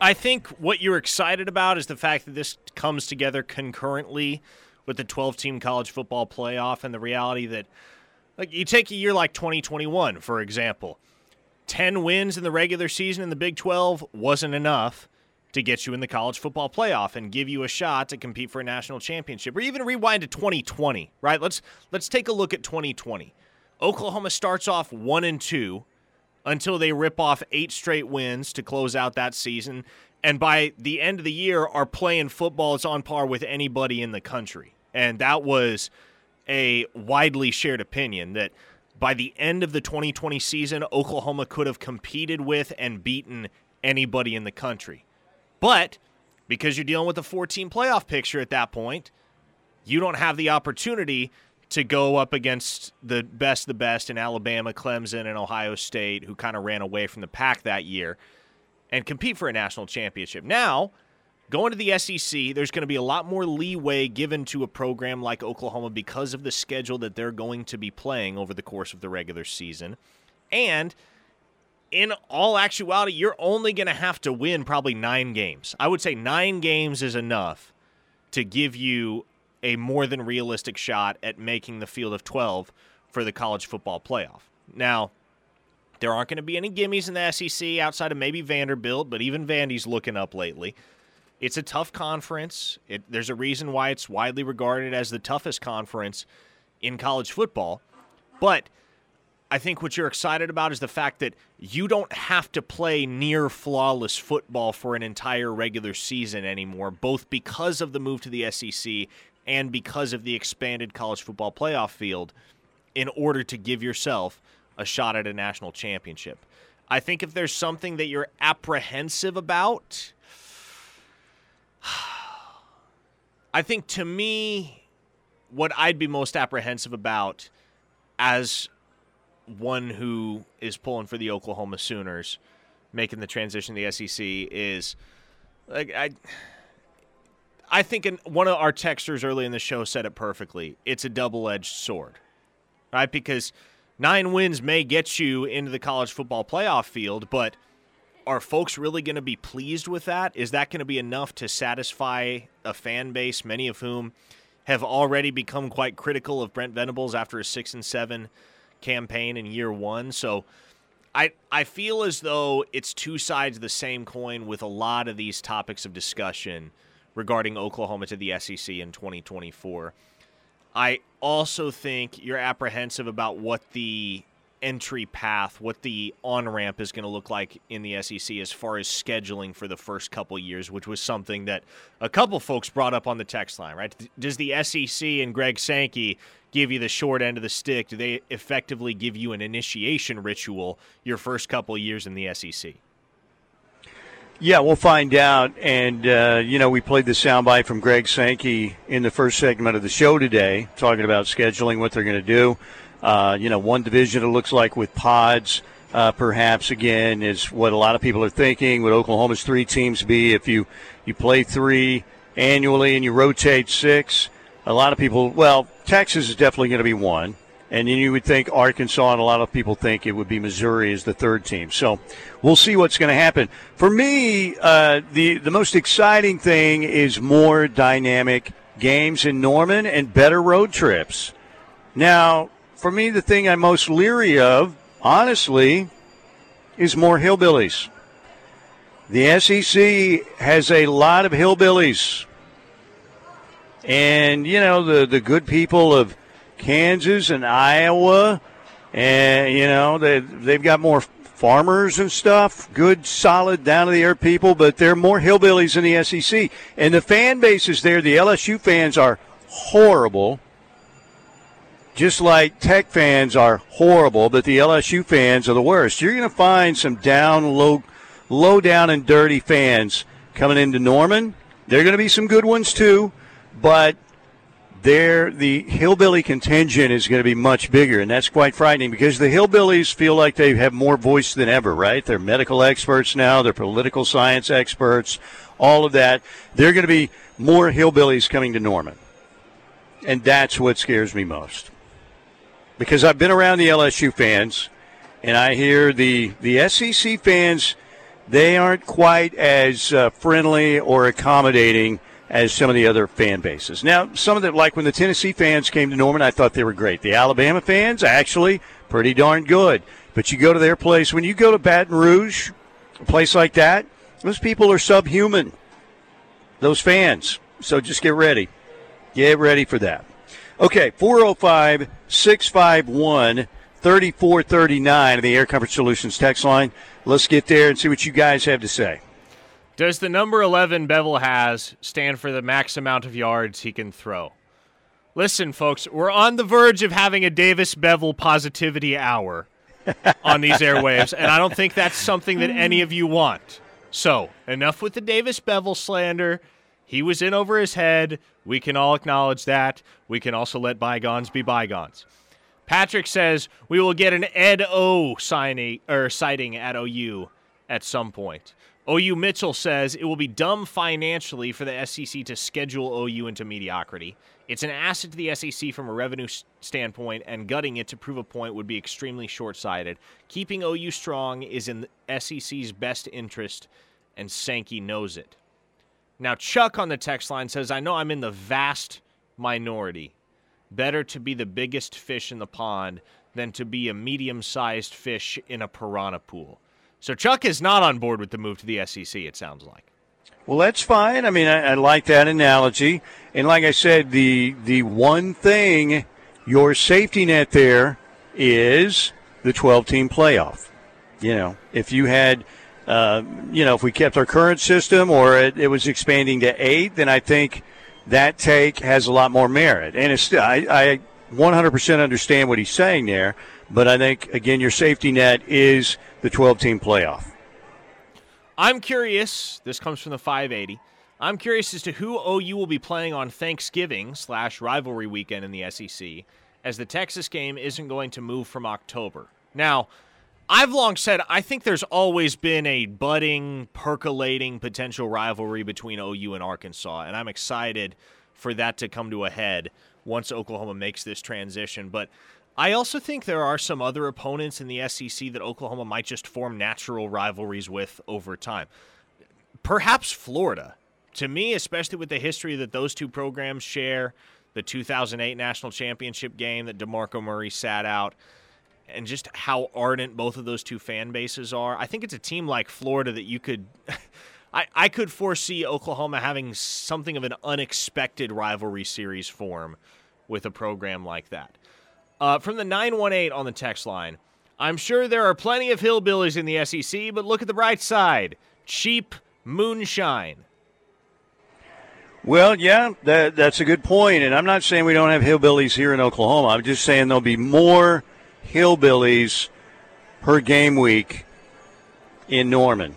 I think what you're excited about is the fact that this comes together concurrently with the 12 team college football playoff and the reality that like you take a year like 2021 for example. 10 wins in the regular season in the Big 12 wasn't enough to get you in the college football playoff and give you a shot to compete for a national championship or even rewind to 2020 right? Let's let's take a look at 2020 Oklahoma starts off 1 and 2 until they rip off 8 straight wins to close out that season and by the end of the year are playing football that's on par with anybody in the country. And that was a widely shared opinion that by the end of the 2020 season, Oklahoma could have competed with and beaten anybody in the country. But because you're dealing with a 14 playoff picture at that point, you don't have the opportunity to go up against the best the best in Alabama, Clemson, and Ohio State, who kind of ran away from the pack that year and compete for a national championship. Now, going to the SEC, there's going to be a lot more leeway given to a program like Oklahoma because of the schedule that they're going to be playing over the course of the regular season. And in all actuality, you're only going to have to win probably nine games. I would say nine games is enough to give you a more than realistic shot at making the field of 12 for the college football playoff. Now, there aren't going to be any gimmies in the SEC outside of maybe Vanderbilt, but even Vandy's looking up lately. It's a tough conference. It, there's a reason why it's widely regarded as the toughest conference in college football. But I think what you're excited about is the fact that you don't have to play near flawless football for an entire regular season anymore, both because of the move to the SEC and because of the expanded college football playoff field, in order to give yourself a shot at a national championship. I think if there's something that you're apprehensive about, [SIGHS] I think to me, what I'd be most apprehensive about as one who is pulling for the Oklahoma Sooners making the transition to the SEC is like I. I think in, one of our texters early in the show said it perfectly. It's a double-edged sword, right? Because nine wins may get you into the college football playoff field, but are folks really going to be pleased with that? Is that going to be enough to satisfy a fan base, many of whom have already become quite critical of Brent Venables after a six and seven campaign in year one? So I I feel as though it's two sides of the same coin with a lot of these topics of discussion regarding Oklahoma to the SEC in 2024. I also think you're apprehensive about what the entry path, what the on ramp is going to look like in the SEC as far as scheduling for the first couple years, which was something that a couple folks brought up on the text line, right? Does the SEC and Greg Sankey give you the short end of the stick? Do they effectively give you an initiation ritual your first couple years in the SEC? Yeah, we'll find out. And, uh, you know, we played the soundbite from Greg Sankey in the first segment of the show today, talking about scheduling, what they're going to do. Uh, you know, one division it looks like with pods, uh, perhaps again, is what a lot of people are thinking. Would Oklahoma's three teams be if you, you play three annually and you rotate six? A lot of people, well, Texas is definitely going to be one. And then you would think Arkansas, and a lot of people think it would be Missouri as the third team. So we'll see what's going to happen. For me, uh, the the most exciting thing is more dynamic games in Norman and better road trips. Now, for me, the thing I'm most leery of, honestly, is more hillbillies. The SEC has a lot of hillbillies. And, you know, the, the good people of Kansas and Iowa, and, you know, they, they've got more farmers and stuff, good, solid, down to the earth people, but they're more hillbillies in the SEC. And the fan bases there, the LSU fans are horrible. Just like Tech fans are horrible, but the LSU fans are the worst. You're going to find some down, low, low down and dirty fans coming into Norman. There are going to be some good ones too, but there the hillbilly contingent is going to be much bigger, and that's quite frightening because the hillbillies feel like they have more voice than ever. Right? They're medical experts now. They're political science experts. All of that. They're going to be more hillbillies coming to Norman, and that's what scares me most. Because I've been around the LSU fans, and I hear the the SEC fans. They aren't quite as uh, friendly or accommodating as some of the other fan bases. Now, some of them, like when the Tennessee fans came to Norman, I thought they were great. The Alabama fans, actually, pretty darn good. But you go to their place, when you go to Baton Rouge, a place like that, those people are subhuman, those fans. So just get ready. Get ready for that. Okay, 405 651 3439 of the Air Comfort Solutions text line. Let's get there and see what you guys have to say. Does the number 11 Beville has stand for the max amount of yards he can throw? Listen, folks, we're on the verge of having a Davis Beville positivity hour on these airwaves, and I don't think that's something that any of you want. So, enough with the Davis Beville slander. He was in over his head. We can all acknowledge that. We can also let bygones be bygones. Patrick says we will get an Ed O signing or sighting at OU at some point. OU Mitchell says it will be dumb financially for the SEC to schedule OU into mediocrity. It's an asset to the SEC from a revenue standpoint, and gutting it to prove a point would be extremely short sighted. Keeping OU strong is in the SEC's best interest, and Sankey knows it. Now, Chuck on the text line says, I know I'm in the vast minority. Better to be the biggest fish in the pond than to be a medium sized fish in a piranha pool. So Chuck is not on board with the move to the SEC, it sounds like. Well, that's fine. I mean, I, I, like that analogy. And like I said, the the one thing, your safety net there is the 12 team playoff. You know, if you had, uh, you know, if we kept our current system or it, it, was expanding to eight, then I think that take has a lot more merit. And it's I, I 100% understand what he's saying there, but I think again, your safety net is the 12 team playoff. I'm curious. This comes from the 580. I'm curious as to who OU will be playing on Thanksgiving slash rivalry weekend in the SEC, as the Texas game isn't going to move from October. Now, I've long said I think there's always been a budding, percolating potential rivalry between OU and Arkansas, and I'm excited for that to come to a head once Oklahoma makes this transition. But I also think there are some other opponents in the SEC that Oklahoma might just form natural rivalries with over time. Perhaps Florida. To me, especially with the history that those two programs share, the 2008 national championship game that DeMarco Murray sat out, and just how ardent both of those two fan bases are. I think it's a team like Florida that you could. [LAUGHS] I, I could foresee Oklahoma having something of an unexpected rivalry series form with a program like that. Uh, from the 918 on the text line, I'm sure there are plenty of hillbillies in the SEC, but look at the bright side cheap moonshine. Well, yeah, that, that's a good point. And I'm not saying we don't have hillbillies here in Oklahoma. I'm just saying there'll be more hillbillies per game week in Norman.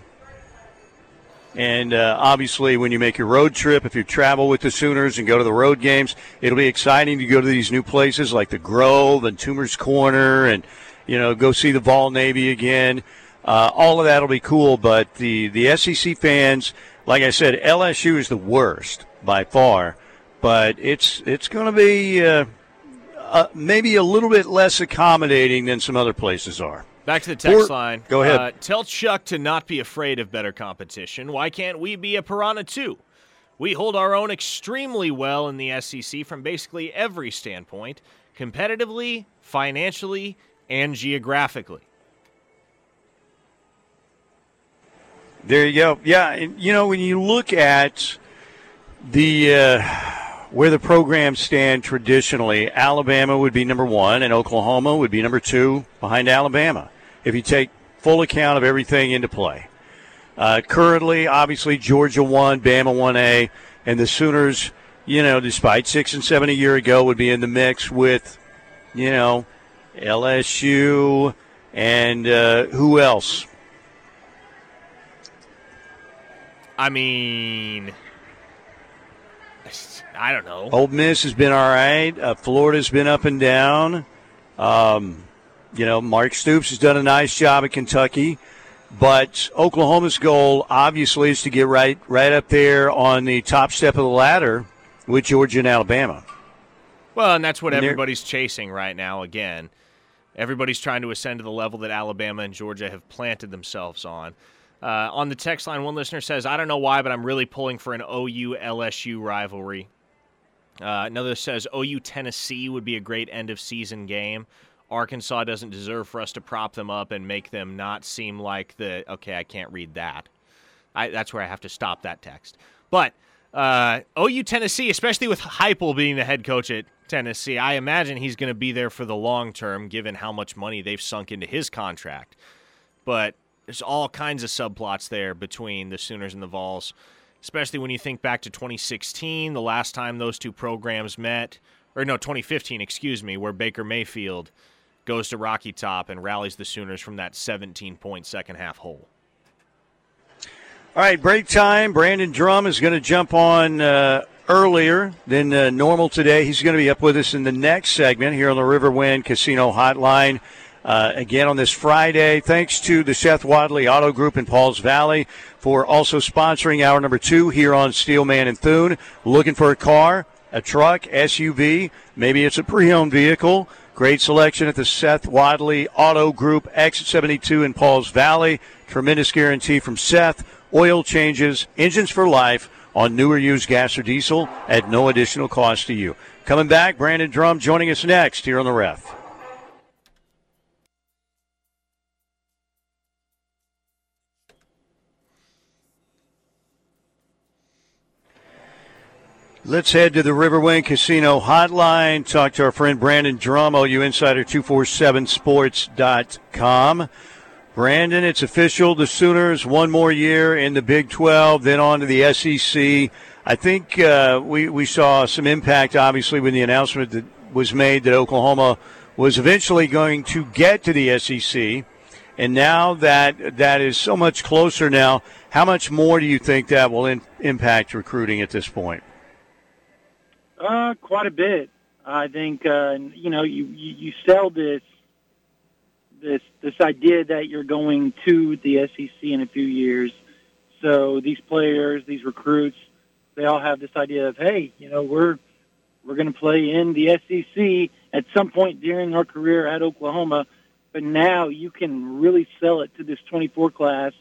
And uh, obviously, when you make your road trip, if you travel with the Sooners and go to the road games, it'll be exciting to go to these new places like the Grove and Toomer's Corner, and you know, go see the Vol Navy again. Uh, all of that will be cool. But the the SEC fans, like I said, LSU is the worst by far. But it's it's going to be uh, uh, maybe a little bit less accommodating than some other places are. Back to the text or, line. Go ahead. Uh, tell Chuck to not be afraid of better competition. Why can't we be a piranha too? We hold our own extremely well in the SEC from basically every standpoint competitively, financially, and geographically. There you go. Yeah, you know, when you look at the. Uh, where the programs stand traditionally, Alabama would be number one, and Oklahoma would be number two behind Alabama if you take full account of everything into play. Uh, currently, obviously, Georgia won, Bama 1A, and the Sooners, you know, despite six and seven a year ago, would be in the mix with, you know, LSU and uh, who else? I mean, I don't know. Ole Miss has been all right. Uh, Florida's been up and down. Um, you know, Mark Stoops has done a nice job at Kentucky, but Oklahoma's goal obviously is to get right right up there on the top step of the ladder with Georgia and Alabama. Well, and that's what and everybody's chasing right now. Again, everybody's trying to ascend to the level that Alabama and Georgia have planted themselves on. Uh, on the text line, one listener says, "I don't know why, but I'm really pulling for an OU LSU rivalry." Uh, another says OU Tennessee would be a great end of season game. Arkansas doesn't deserve for us to prop them up and make them not seem like the okay. I can't read that. I, that's where I have to stop that text. But uh, OU Tennessee, especially with Heupel being the head coach at Tennessee, I imagine he's going to be there for the long term, given how much money they've sunk into his contract. But there's all kinds of subplots there between the Sooners and the Vols, especially when you think back to 2016, the last time those two programs met, or no, 2015, excuse me, where Baker Mayfield goes to Rocky Top and rallies the Sooners from that 17 point second half hole. All right, break time. Brandon Drum is going to jump on uh, earlier than uh, normal today. He's going to be up with us in the next segment here on the Riverwind Casino Hotline. Uh, again on this Friday. Thanks to the Seth Wadley Auto Group in Pauls Valley for also sponsoring our number two here on Steelman and Thune. Looking for a car, a truck, SUV, maybe it's a pre owned vehicle. Great selection at the Seth Wadley Auto Group, exit 72 in Pauls Valley. Tremendous guarantee from Seth. Oil changes, engines for life on newer used gas or diesel at no additional cost to you. Coming back, Brandon Drum joining us next here on the Ref. Let's head to the Riverwind Casino hotline. Talk to our friend Brandon Drum, OU Insider 247sports.com. Brandon, it's official. The Sooners one more year in the Big 12, then on to the SEC. I think uh, we, we saw some impact, obviously, when the announcement that was made that Oklahoma was eventually going to get to the SEC. And now that that is so much closer now, how much more do you think that will in, impact recruiting at this point? Uh, quite a bit. I think uh, you know you, you sell this this this idea that you're going to the SEC in a few years. So these players, these recruits, they all have this idea of, hey, you know, we're we're going to play in the SEC at some point during our career at Oklahoma. But now you can really sell it to this 24 class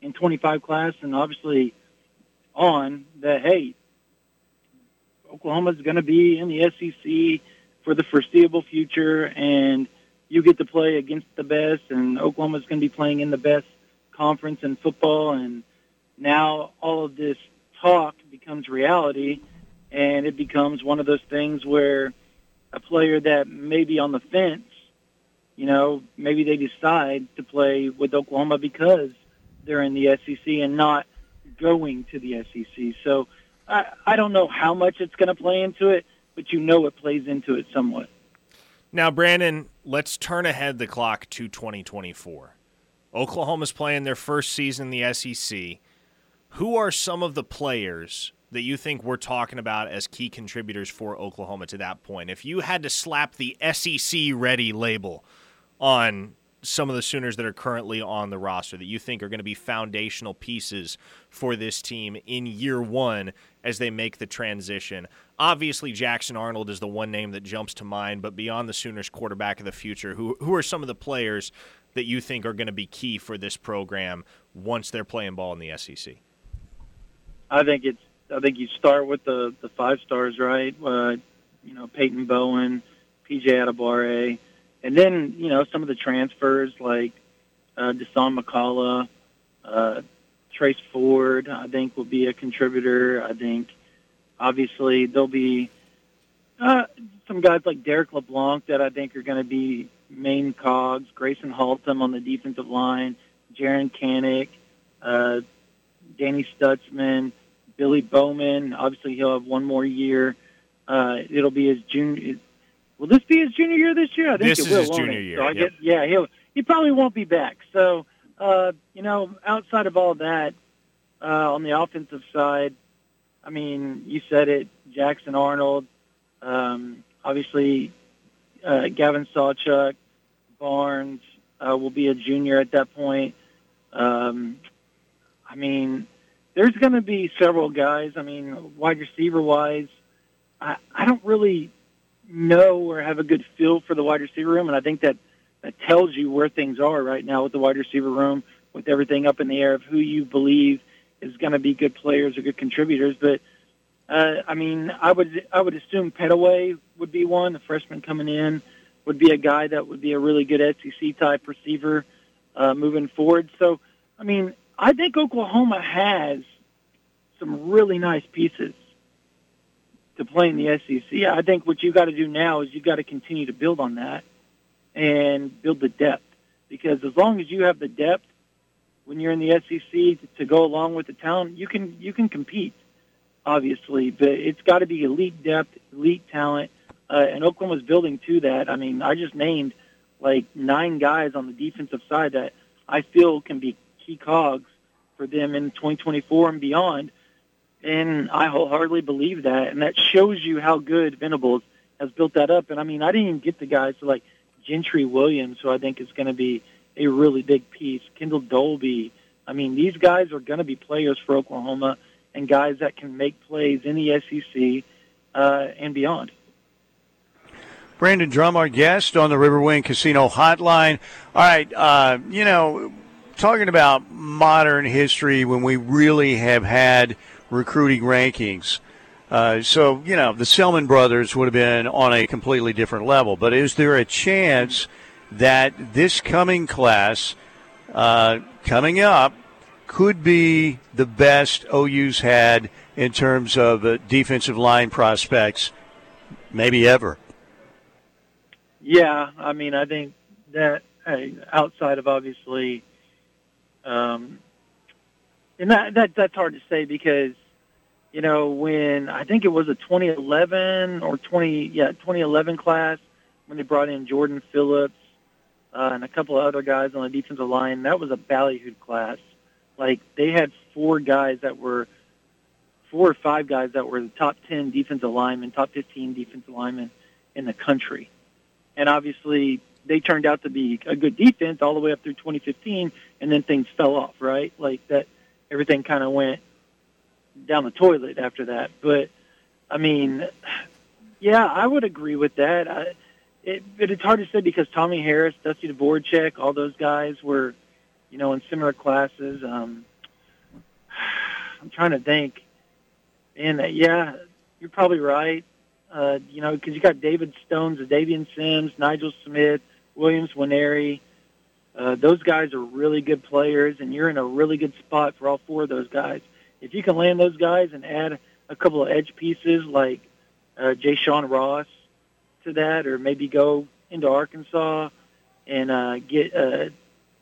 and 25 class, and obviously on that, hey, Oklahoma's going to be in the SEC for the foreseeable future, and you get to play against the best, and Oklahoma's going to be playing in the best conference in football, and now all of this talk becomes reality, and it becomes one of those things where a player that may be on the fence, you know, maybe they decide to play with Oklahoma because they're in the SEC and not going to the SEC. So I, I don't know how much it's going to play into it, but you know it plays into it somewhat. Now, Brandon, let's turn ahead the clock to 2024. Oklahoma's playing their first season in the SEC. Who are some of the players that you think we're talking about as key contributors for Oklahoma to that point? If you had to slap the SEC ready label on some of the Sooners that are currently on the roster that you think are going to be foundational pieces for this team in year one as they make the transition? Obviously, Jackson Arnold is the one name that jumps to mind, but beyond the Sooners quarterback of the future, who, who are some of the players that you think are going to be key for this program once they're playing ball in the SEC? I think it's. I think you start with the the five stars, right? Uh, you know, Peyton Bowen, PJ Adebawore and then you know some of the transfers like uh, Dasan McCullough, uh, Trace Ford, I think will be a contributor. I think obviously there'll be uh, some guys like Derrick LeBlanc that I think are going to be main cogs. Grayson Haltom on the defensive line, Jaren Kanak, uh, Danny Stutzman, Billy Bowman. Obviously he'll have one more year. Uh, it'll be his junior Will this be his junior year this year? I think this it is will. his junior it? year. So I yep. get, yeah, he'll he probably won't be back. So uh, you know, outside of all that, uh, on the offensive side, I mean, you said it, Jackson Arnold, um, obviously uh, Gavin Sawchuk, Barnes uh, will be a junior at that point. Um, I mean, there's going to be several guys. I mean, wide receiver wise, I, I don't really know or have a good feel for the wide receiver room, and I think that that tells you where things are right now with the wide receiver room, with everything up in the air of who you believe is going to be good players or good contributors. But uh, I mean, I would I would assume Pettaway would be one. The freshman coming in would be a guy that would be a really good SEC type receiver uh, moving forward. So I mean, I think Oklahoma has some really nice pieces to play in the SEC. I think what you've got to do now is you've got to continue to build on that and build the depth because as long as you have the depth when you're in the SEC to go along with the talent, you can you can compete. Obviously, but it's got to be elite depth, elite talent, uh, and Oklahoma's building to that. I mean, I just named like nine guys on the defensive side that I feel can be key cogs for them in 2024 and beyond. And I wholeheartedly believe that, and that shows you how good Venables has built that up. And I mean, I didn't even get the guys to like Gentry Williams, who I think is going to be a really big piece. Kendel Dolby. I mean, these guys are going to be players for Oklahoma and guys that can make plays in the SEC uh, and beyond. Brandon Drum, our guest on the Riverwind Casino Hotline. All right, uh, you know, talking about modern history when we really have had recruiting rankings. Uh, so, you know, the Selman brothers would have been on a completely different level. But is there a chance that this coming class uh, coming up could be the best OU's had in terms of uh, defensive line prospects, maybe ever? Yeah, I mean, I think that hey, outside of obviously, um, and that, that that's hard to say because you know when I think it was a 2011 or 20 yeah 2011 class when they brought in Jordan Phillips uh, and a couple of other guys on the defensive line. That was a ballyhooed class. Like they had four guys that were four or five guys that were the top 10 defensive linemen, top 15 defensive linemen in the country. And obviously, they turned out to be a good defense all the way up through 2015, and then things fell off, right? Like that, everything kind of went down the toilet after that. But I mean, yeah, I would agree with that. I, it, but it's hard to say because Tommy Harris, Dusty Dvorak, all those guys were, you know, in similar classes. Um, I'm trying to think. And uh, yeah, you're probably right. Uh, you know, because you got David Stones, Davian Sims, Nigel Smith, Williams Nwaneri. Uh, those guys are really good players, and you're in a really good spot for all four of those guys. If you can land those guys and add a couple of edge pieces like uh, Jay Sean Ross to that, or maybe go into Arkansas and uh, get uh,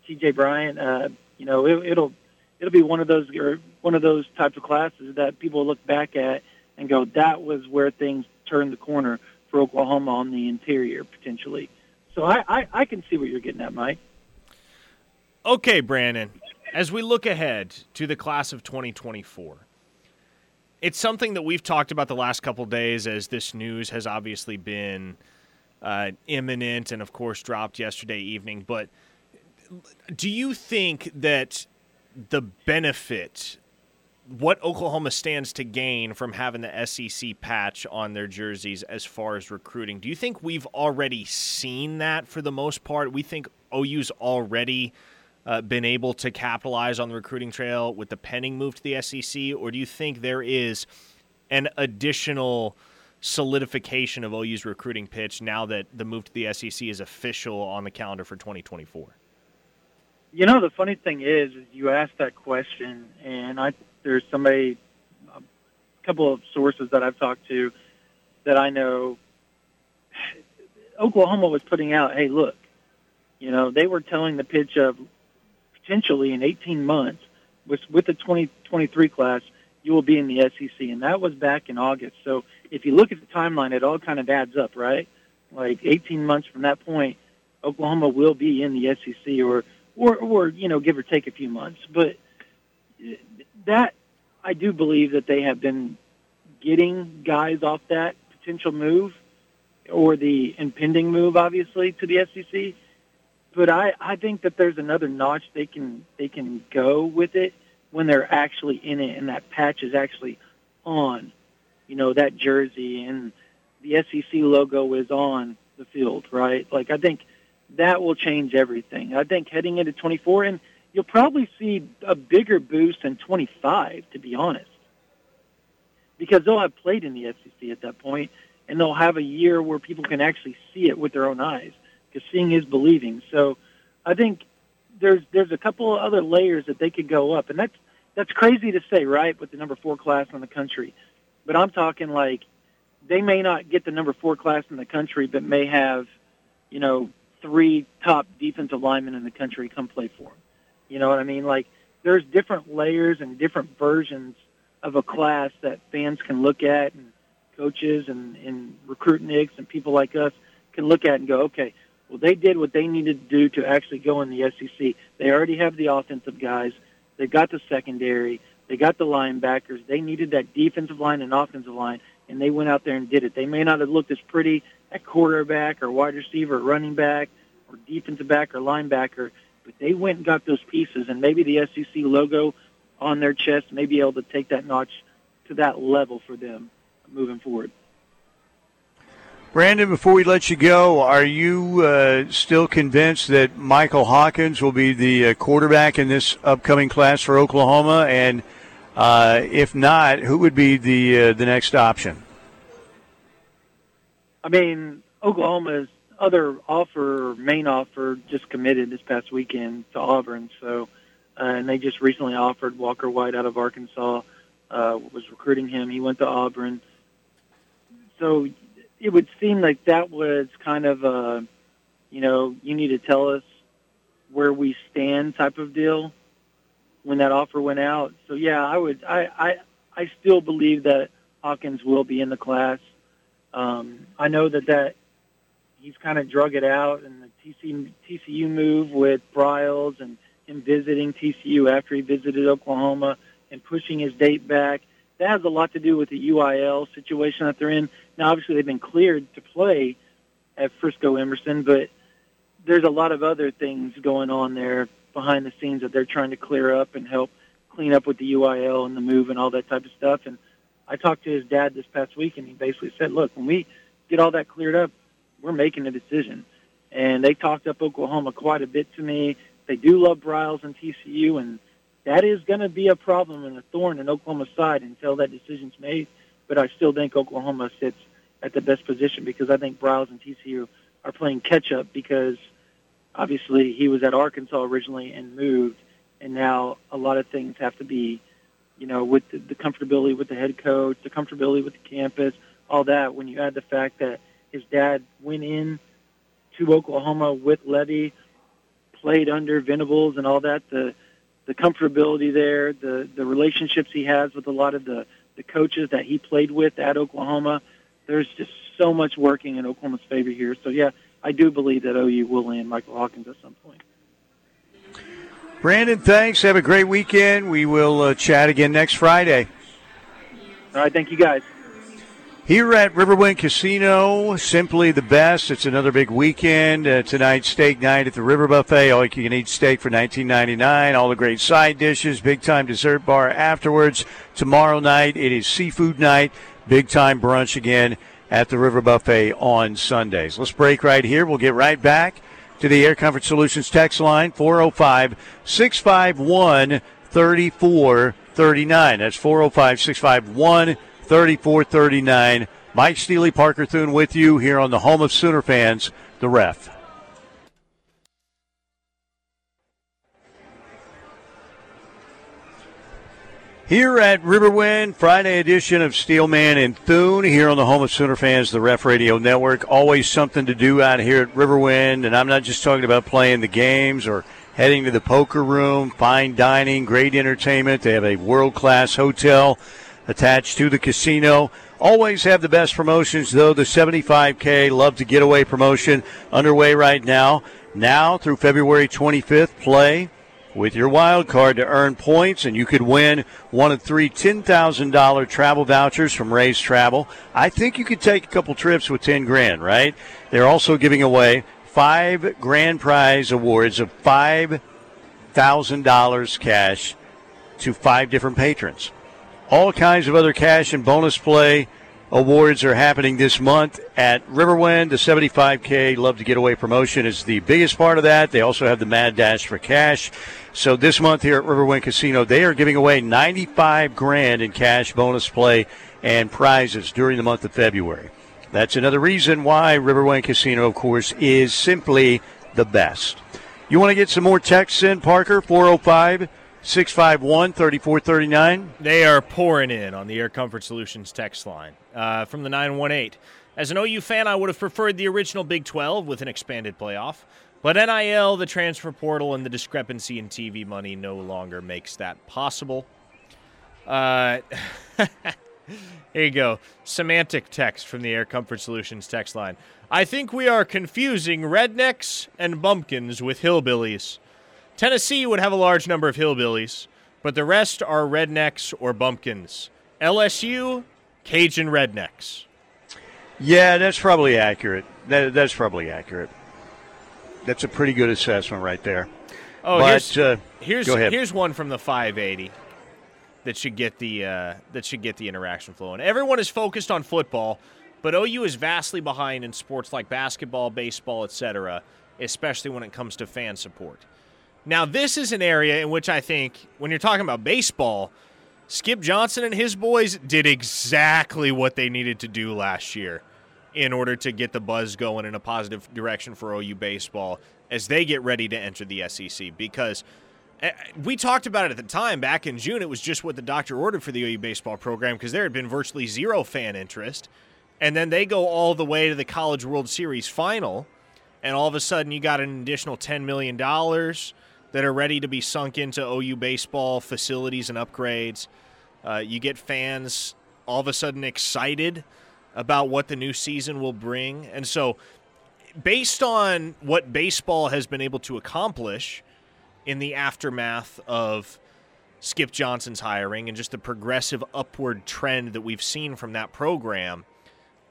T.J. Bryant, uh, you know, it, it'll it'll be one of those or one of those types of classes that people look back at and go, that was where things turned the corner for Oklahoma on the interior potentially. So I, I, I can see what you're getting at, Mike. Okay, Brandon. As we look ahead to the class of 2024, it's something that we've talked about the last couple days as this news has obviously been uh, imminent and, of course, dropped yesterday evening. But do you think that the benefit, what Oklahoma stands to gain from having the SEC patch on their jerseys as far as recruiting, do you think we've already seen that for the most part? We think OU's already uh, been able to capitalize on the recruiting trail with the pending move to the SEC, or do you think there is an additional solidification of OU's recruiting pitch now that the move to the SEC is official on the calendar for 2024? You know, the funny thing is, is you asked that question, and I there's somebody, a couple of sources that I've talked to that I know. [SIGHS] Oklahoma was putting out, hey, look, you know, they were telling the pitch of potentially in 18 months with with the 2023 class, you will be in the SEC, and that was back in August. So if you look at the timeline, it all kind of adds up, right? Like 18 months from that point, Oklahoma will be in the SEC, or or or you know, give or take a few months. But that I do believe that they have been getting guys off that potential move or the impending move, obviously, to the SEC but I, I think that there's another notch they can they can go with it when they're actually in it and that patch is actually on, you know, that jersey and the SEC logo is on the field, right? Like I think that will change everything. I think heading into 24 and you'll probably see a bigger boost in 25 to be honest. Because they'll have played in the SEC at that point and they'll have a year where people can actually see it with their own eyes because seeing is believing. So I think there's there's a couple of other layers that they could go up, and that's that's crazy to say, right? With the number four class in the country, but I'm talking like they may not get the number four class in the country, but may have, you know, three top defensive linemen in the country come play for them. You know what I mean? Like there's different layers and different versions of a class that fans can look at and coaches and, and recruitniks and people like us can look at and go, okay, well, they did what they needed to do to actually go in the SEC. They already have the offensive guys. They got the secondary. They got the linebackers. They needed that defensive line and offensive line, and they went out there and did it. They may not have looked as pretty at quarterback or wide receiver or running back or defensive back or linebacker, but they went and got those pieces, and maybe the SEC logo on their chest may be able to take that notch to that level for them moving forward. Brandon, before we let you go, are you uh, still convinced that Michael Hawkins will be the uh, quarterback in this upcoming class for Oklahoma? And uh, if not, who would be the uh, the next option? I mean, Oklahoma's other offer, main offer, just committed this past weekend to Auburn. So, uh, and they just recently offered Walker White out of Arkansas. Uh, was recruiting him. He went to Auburn. So it would seem like that was kind of a, you know, you need to tell us where we stand type of deal when that offer went out. So yeah, I would, I, I, I still believe that Hawkins will be in the class. Um, I know that that he's kind of drug it out and the TC, TCU move with Briles and him visiting TCU after he visited Oklahoma and pushing his date back that has a lot to do with the UIL situation that they're in. Now, obviously, they've been cleared to play at Frisco Emerson, but there's a lot of other things going on there behind the scenes that they're trying to clear up and help clean up with the UIL and the move and all that type of stuff. And I talked to his dad this past week, and he basically said, "Look, when we get all that cleared up, we're making a decision." And they talked up Oklahoma quite a bit to me. They do love Briles and TCU, and that is going to be a problem and a thorn in Oklahoma's side until that decision's made. But I still think Oklahoma sits at the best position because I think Briles and TCU are playing catch up because obviously he was at Arkansas originally and moved, and now a lot of things have to be, you know, with the, the comfortability with the head coach, the comfortability with the campus, all that. When you add the fact that his dad went in to Oklahoma with Levy, played under Venables and all that, the the comfortability there, the the relationships he has with a lot of the the coaches that he played with at Oklahoma. There's just so much working in Oklahoma's favor here. So yeah, I do believe that OU will land Michael Hawkins at some point. Brandon, thanks. Have a great weekend. We will uh, chat again next Friday. All right, thank you guys. Here at Riverwind Casino, simply the best. It's another big weekend. Uh, tonight, steak night at the River Buffet. All you can eat steak for $19.99. All the great side dishes, big time dessert bar afterwards. Tomorrow night, it is seafood night. Big time brunch again at the River Buffet on Sundays. Let's break right here. We'll get right back to the Air Comfort Solutions text line 405 651 3439. That's 405 651 3439. Mike Steely, Parker Thune with you here on the home of Sooner fans, the ref. Here at Riverwind, Friday edition of Steelman and Thune, here on the home of Sooner fans, the Ref Radio Network. Always something to do out here at Riverwind, and I'm not just talking about playing the games or heading to the poker room, fine dining, great entertainment. They have a world class hotel attached to the casino. Always have the best promotions, though. The 75K Love to Getaway promotion underway right now. Now through February 25th, play with your wild card to earn points, and you could win one of three $10,000 travel vouchers from Ray's Travel. I think you could take a couple trips with 10 grand, right? They're also giving away five grand prize awards of $5,000 cash to five different patrons. All kinds of other cash and bonus play awards are happening this month at Riverwind. The 75K Love to Get Away promotion is the biggest part of that. They also have the Mad Dash for cash. So this month here at Riverwind Casino, they are giving away 95 grand in cash bonus play and prizes during the month of February. That's another reason why Riverwind Casino, of course, is simply the best. You want to get some more texts in, Parker? 405 651 3439. They are pouring in on the Air Comfort Solutions text line uh, from the 918. As an OU fan, I would have preferred the original Big 12 with an expanded playoff. But NIL, the transfer portal, and the discrepancy in TV money no longer makes that possible. Uh, [LAUGHS] here you go. Semantic text from the Air Comfort Solutions text line. I think we are confusing rednecks and bumpkins with hillbillies. Tennessee would have a large number of hillbillies, but the rest are rednecks or bumpkins. LSU, Cajun rednecks. Yeah, that's probably accurate. That, that's probably accurate. That's a pretty good assessment right there. Oh, but, here's uh, here's, go ahead. here's one from the 580 that should get the uh, that should get the interaction flowing. Everyone is focused on football, but OU is vastly behind in sports like basketball, baseball, etc., especially when it comes to fan support. Now, this is an area in which I think when you're talking about baseball, Skip Johnson and his boys did exactly what they needed to do last year in order to get the buzz going in a positive direction for OU baseball as they get ready to enter the SEC because eh, we talked about it at the time back in June. It was just what the doctor ordered for the OU baseball program because there had been virtually zero fan interest. And then they go all the way to the College World Series final, and all of a sudden you got an additional $10 million that are ready to be sunk into OU baseball facilities and upgrades. Uh, you get fans all of a sudden excited about what the new season will bring. And so, based on what baseball has been able to accomplish in the aftermath of Skip Johnson's hiring and just the progressive upward trend that we've seen from that program,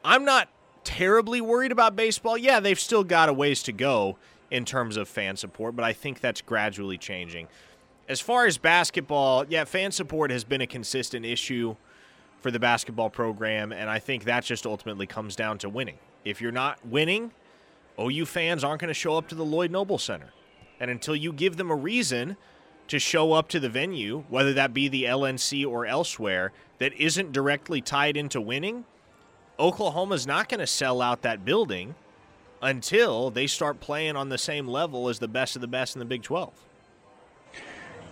I'm not terribly worried about baseball. Yeah, they've still got a ways to go in terms of fan support, but I think that's gradually changing. As far as basketball, yeah, fan support has been a consistent issue for the basketball program, and I think that just ultimately comes down to winning. If you're not winning, OU fans aren't going to show up to the Lloyd Noble Center. And until you give them a reason to show up to the venue, whether that be the LNC or elsewhere, that isn't directly tied into winning, Oklahoma's not going to sell out that building until they start playing on the same level as the best of the best in the Big 12.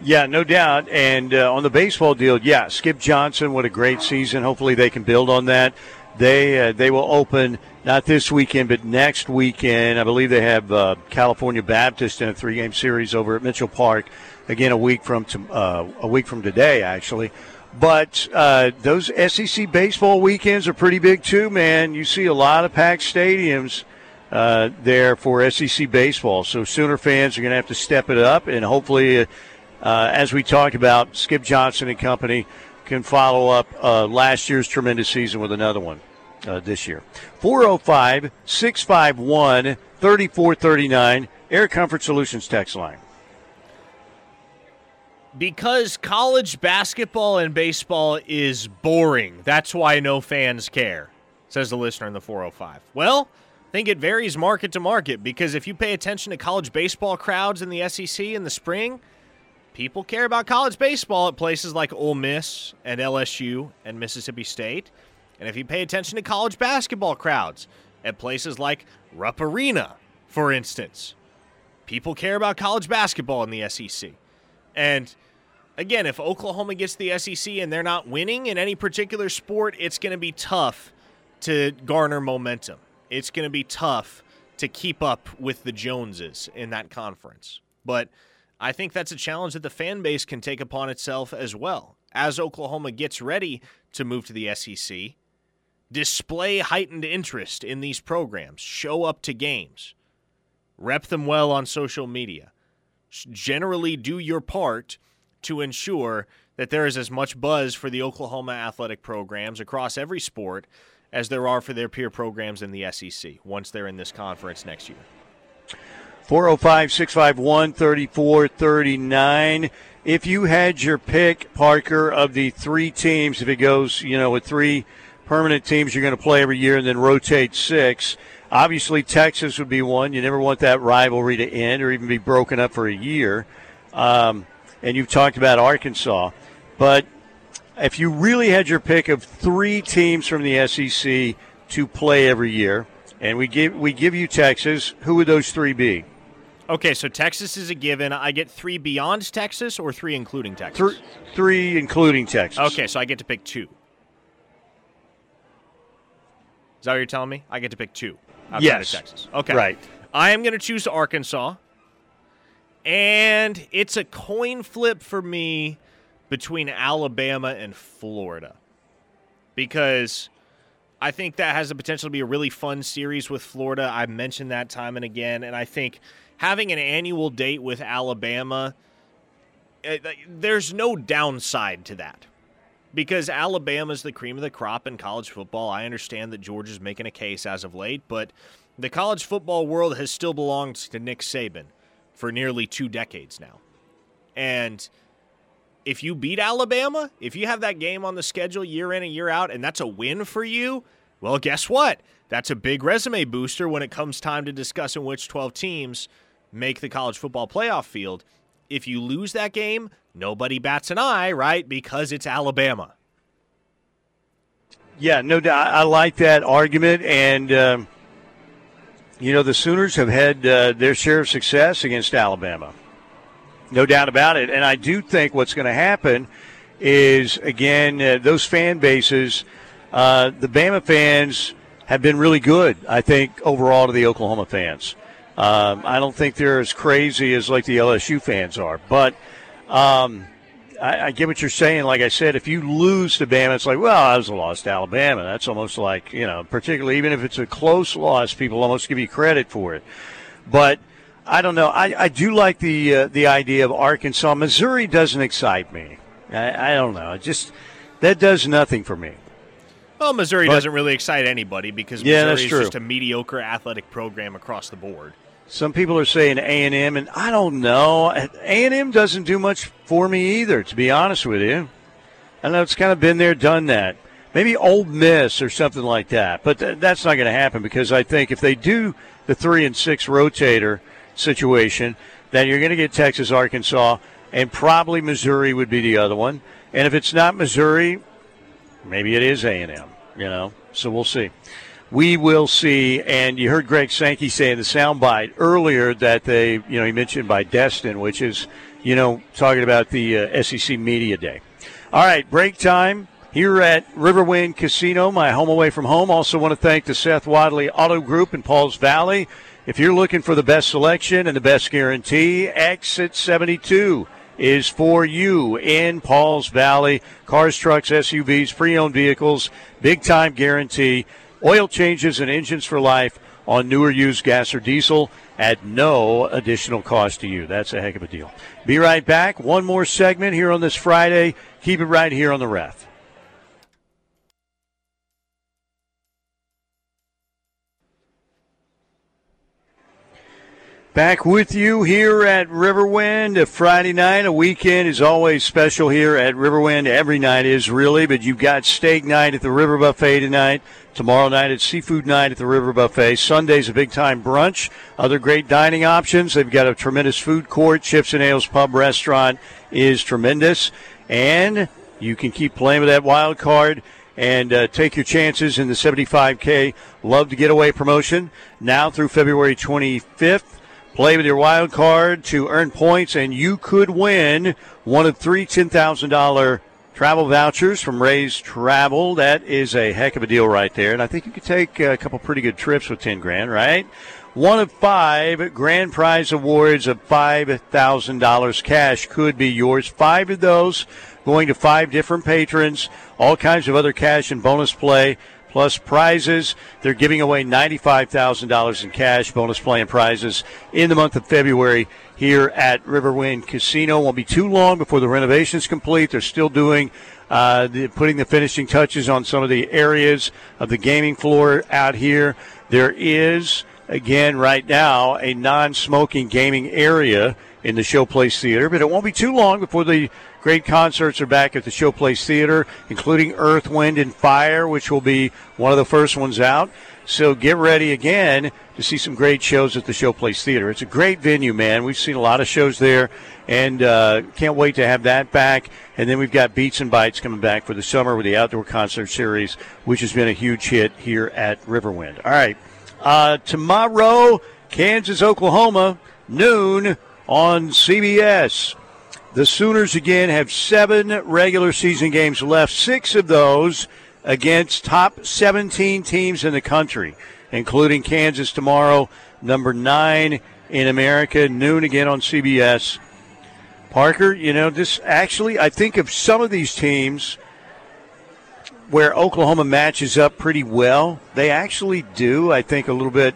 Yeah, no doubt. And uh, on the baseball deal, yeah, Skip Johnson, what a great season. Hopefully they can build on that. They uh, they will open not this weekend, but next weekend. I believe they have uh, California Baptist in a three game series over at Mitchell Park. Again, a week from to, uh, a week from today, actually. But uh, those SEC baseball weekends are pretty big too, man. You see a lot of packed stadiums uh, there for SEC baseball. So Sooner fans are going to have to step it up, and hopefully, uh, as we talked about, Skip Johnson and company can follow up uh, last year's tremendous season with another one uh, this year. 405 651 3439, Air Comfort Solutions text line. Because college basketball and baseball is boring. That's why no fans care, says the listener in the 405. Well, I think it varies market to market because if you pay attention to college baseball crowds in the SEC in the spring, people care about college baseball at places like Ole Miss and LSU and Mississippi State. And if you pay attention to college basketball crowds at places like Rupp Arena, for instance, people care about college basketball in the SEC. And again, if Oklahoma gets the SEC and they're not winning in any particular sport, it's going to be tough to garner momentum. It's going to be tough to keep up with the Joneses in that conference. But I think that's a challenge that the fan base can take upon itself as well. As Oklahoma gets ready to move to the SEC, display heightened interest in these programs, show up to games, rep them well on social media generally do your part to ensure that there is as much buzz for the Oklahoma athletic programs across every sport as there are for their peer programs in the SEC once they're in this conference next year. 405 651 3439. If you had your pick, Parker, of the three teams, if it goes, you know, with three permanent teams you're going to play every year and then rotate six, Obviously, Texas would be one. You never want that rivalry to end or even be broken up for a year. Um, and you've talked about Arkansas. But if you really had your pick of three teams from the SEC to play every year, and we give we give you Texas, who would those three be? Okay, so Texas is a given. I get three beyond Texas or three including Texas? Three, three including Texas. Okay, so I get to pick two. Is that what you're telling me? I get to pick two outside yes. of Texas. Okay. Right. I am going to choose Arkansas. And it's a coin flip for me between Alabama and Florida. Because I think that has the potential to be a really fun series with Florida. I've mentioned that time and again. And I think having an annual date with Alabama, eh, there's no downside to that because Alabama's the cream of the crop in college football. I understand that Georgia's making a case as of late, but the college football world has still belonged to Nick Saban for nearly two decades now. And if you beat Alabama, if you have that game on the schedule year in and year out, and that's a win for you, well, guess what? That's a big resume booster when it comes time to discussing which 12 teams make the college football playoff field. If you lose that game, nobody bats an eye, right? Because it's Alabama. Yeah, no doubt. I like that argument, and um, you know the Sooners have had uh, their share of success against Alabama, no doubt about it. And I do think what's going to happen is again uh, those fan bases, uh, the Bama fans have been really good. I think overall to the Oklahoma fans. Um, I don't think they're as crazy as like the LSU fans are, but um, I, I, get what you're saying. Like I said, if you lose to Bama, it's like, well, I was a loss to Alabama. That's almost like, you know, particularly even if it's a close loss, people almost give you credit for it. But I don't know. I, I do like the uh, the idea of Arkansas. Missouri doesn't excite me. I, I don't know. It just that does nothing for me. Well, Missouri but, doesn't really excite anybody because Missouri yeah, is just a mediocre athletic program across the board. Some people are saying A and M, and I don't know. A and M doesn't do much for me either, to be honest with you. I know it's kind of been there, done that. Maybe Ole Miss or something like that, but th- that's not going to happen because I think if they do the three and six rotator situation, then you're going to get Texas, Arkansas, and probably Missouri would be the other one. And if it's not Missouri, maybe it is A and M. You know, so we'll see we will see. And you heard Greg Sankey say in the soundbite earlier that they, you know, he mentioned by Destin, which is, you know, talking about the uh, SEC Media Day. All right, break time here at Riverwind Casino, my home away from home. Also want to thank the Seth Wadley Auto Group in Pauls Valley. If you're looking for the best selection and the best guarantee, Exit 72 is for you in Pauls Valley. Cars, trucks, SUVs, pre-owned vehicles, big time guarantee. Oil changes and engines for life on newer used gas or diesel at no additional cost to you. That's a heck of a deal. Be right back. One more segment here on this Friday. Keep it right here on the ref. Back with you here at Riverwind. A Friday night, a weekend is always special here at Riverwind. Every night is really, but you've got steak night at the River Buffet tonight. Tomorrow night it's seafood night at the River Buffet. Sunday's a big time brunch. Other great dining options. They've got a tremendous food court. Chips and Ales Pub Restaurant is tremendous. And you can keep playing with that wild card and uh, take your chances in the 75K Love to Get Away promotion now through February 25th. Play with your wild card to earn points, and you could win one of three $10,000 travel vouchers from Ray's Travel. That is a heck of a deal right there. And I think you could take a couple pretty good trips with 10 grand, right? One of five grand prize awards of $5,000 cash could be yours. Five of those going to five different patrons, all kinds of other cash and bonus play plus prizes. They're giving away $95,000 in cash, bonus play, and prizes in the month of February here at Riverwind Casino. Won't be too long before the renovation's complete. They're still doing uh, the, putting the finishing touches on some of the areas of the gaming floor out here. There is again right now a non-smoking gaming area in the Showplace Theater, but it won't be too long before the great concerts are back at the Showplace Theater, including Earth, Wind, and Fire, which will be one of the first ones out. So get ready again to see some great shows at the Showplace Theater. It's a great venue, man. We've seen a lot of shows there, and uh, can't wait to have that back. And then we've got Beats and Bites coming back for the summer with the outdoor concert series, which has been a huge hit here at Riverwind. All right, uh, tomorrow, Kansas, Oklahoma, noon on CBS. The Sooners again have seven regular season games left, six of those against top 17 teams in the country, including Kansas tomorrow, number nine in America, noon again on CBS. Parker, you know, this actually, I think of some of these teams where Oklahoma matches up pretty well. They actually do, I think, a little bit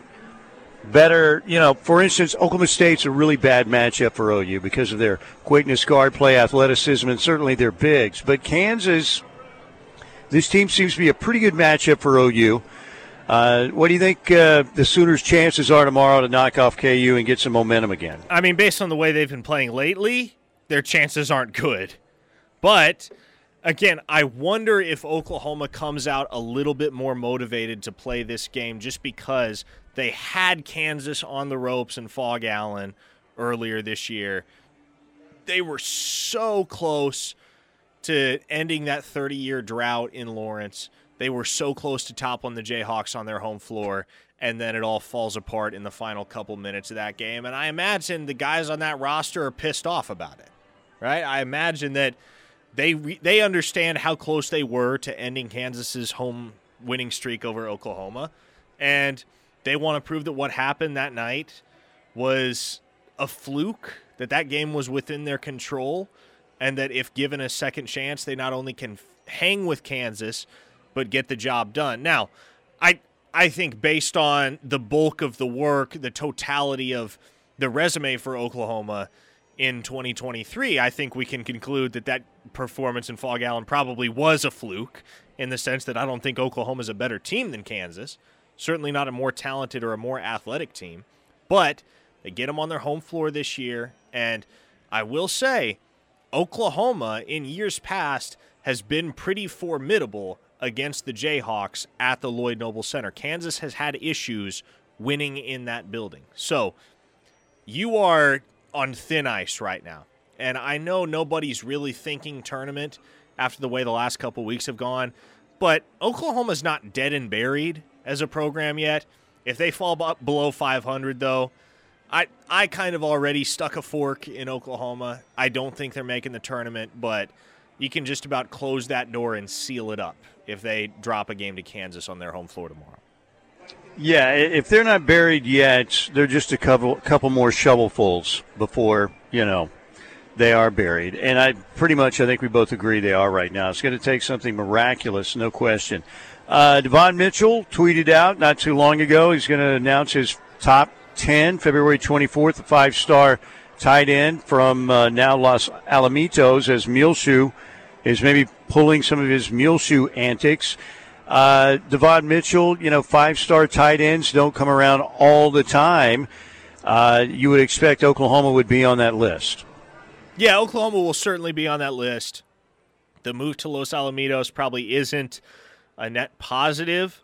better, you know, for instance, Oklahoma State's a really bad matchup for OU because of their quickness, guard play, athleticism, and certainly their bigs. But Kansas, this team seems to be a pretty good matchup for OU. Uh, what do you think uh, the Sooners' chances are tomorrow to knock off KU and get some momentum again? I mean, based on the way they've been playing lately, their chances aren't good. But again, I wonder if Oklahoma comes out a little bit more motivated to play this game just because they had Kansas on the ropes and Phog Allen earlier this year. They were so close to ending that 30 year drought in Lawrence. They were so close to toppling the Jayhawks on their home floor, and then it all falls apart in the final couple minutes of that game. And I imagine the guys on that roster are pissed off about it, right? I imagine that they re- they understand how close they were to ending Kansas's home winning streak over Oklahoma, and they want to prove that what happened that night was a fluke, that that game was within their control, and that if given a second chance, they not only can hang with Kansas, but get the job done. Now, I I think based on the bulk of the work, the totality of the resume for Oklahoma in 2023, I think we can conclude that that performance in Phog Allen probably was a fluke in the sense that I don't think Oklahoma's a better team than Kansas certainly not a more talented or a more athletic team. But They get them on their home floor this year. And I will say, Oklahoma in years past has been pretty formidable against the Jayhawks at the Lloyd Noble Center. Kansas has had issues winning in that building. So you are on thin ice right now. And I know nobody's really thinking tournament after the way the last couple weeks have gone, but Oklahoma's not dead and buried as a program yet. If they fall below 500, though, I I kind of already stuck a fork in Oklahoma. I don't think they're making the tournament, but you can just about close that door and seal it up if they drop a game to Kansas on their home floor tomorrow. Yeah, if they're not buried yet, they're just a couple couple more shovelfuls before you know they are buried. And I pretty much I think we both agree they are right now. It's going to take something miraculous, no question. Uh, Devon Mitchell tweeted out not too long ago he's going to announce his top 10, February 24th, a five star tight end from uh, now Los Alamitos as Muleshoe is maybe pulling some of his Muleshoe antics. Uh, Devon Mitchell, you know, five star tight ends don't come around all the time. Uh, you would expect Oklahoma would be on that list. Yeah, Oklahoma will certainly be on that list. The move to Los Alamitos probably isn't a net positive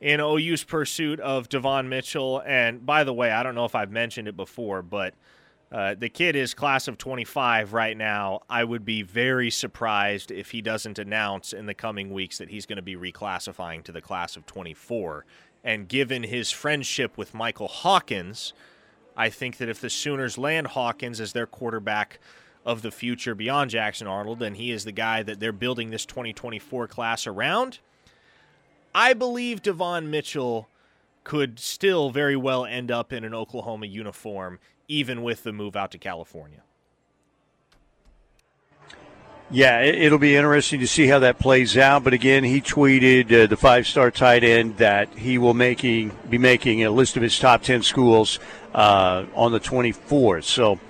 in OU's pursuit of Devon Mitchell. And by the way, I don't know if I've mentioned it before, but uh, the kid is class of 25 right now. I would be very surprised if he doesn't announce in the coming weeks that he's going to be reclassifying to the class of 24. And given his friendship with Michael Hawkins, I think that if the Sooners land Hawkins as their quarterback of the future beyond Jackson Arnold, and he is the guy that they're building this 2024 class around – I believe Devon Mitchell could still very well end up in an Oklahoma uniform, even with the move out to California. Yeah, it'll be interesting to see how that plays out. But again, he tweeted uh, the five-star tight end that he will making be making a list of his top ten schools uh, on the 24th. So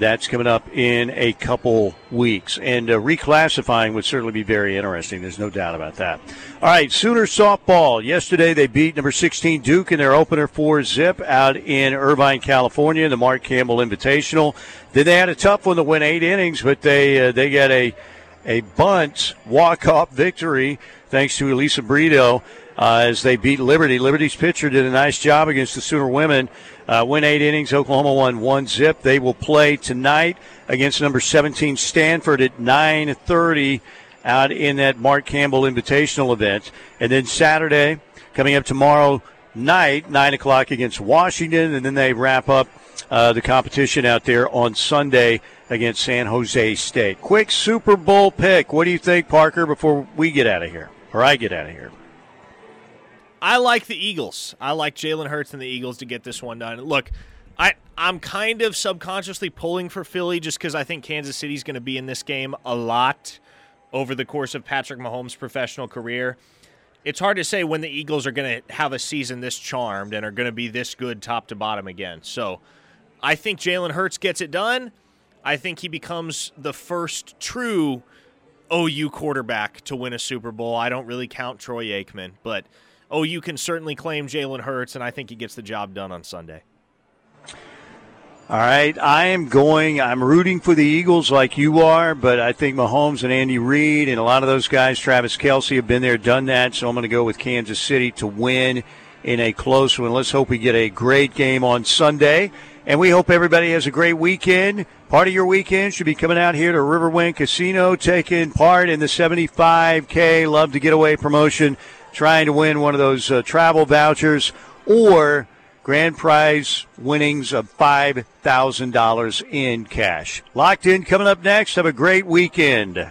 that's coming up in a couple weeks. And uh, reclassifying would certainly be very interesting. There's no doubt about that. All right, Sooner softball. Yesterday they beat number 16 Duke in their opener for Zip out in Irvine, California, the Mark Campbell Invitational. Then they had a tough one to win eight innings, but they uh, they got a a bunt walk off victory thanks to Alyssa Brito uh, as they beat Liberty. Liberty's pitcher did a nice job against the Sooner women. Uh, win eight innings. Oklahoma won one zip. They will play tonight against number 17 Stanford at 9:30 out in that Mark Campbell Invitational event, and then Saturday coming up tomorrow night, nine o'clock against Washington, and then they wrap up uh, the competition out there on Sunday against San Jose State. Quick Super Bowl pick. What do you think, Parker? Before we get out of here, or I get out of here. I like the Eagles. I like Jalen Hurts and the Eagles to get this one done. Look, I I'm kind of subconsciously pulling for Philly just because I think Kansas City's going to be in this game a lot over the course of Patrick Mahomes' professional career. It's hard to say when the Eagles are going to have a season this charmed and are going to be this good top to bottom again. So I think Jalen Hurts gets it done. I think he becomes the first true OU quarterback to win a Super Bowl. I don't really count Troy Aikman, but – oh, you can certainly claim Jalen Hurts, and I think he gets the job done on Sunday. All right, I am going. I'm rooting for the Eagles like you are, but I think Mahomes and Andy Reid and a lot of those guys, Travis Kelce, have been there, done that. So I'm going to go with Kansas City to win in a close one. Let's hope we get a great game on Sunday, and we hope everybody has a great weekend. Part of your weekend should be coming out here to Riverwind Casino, taking part in the 75K Love to Get Away promotion trying to win one of those uh, travel vouchers or grand prize winnings of $5,000 in cash. Locked in coming up next. Have a great weekend.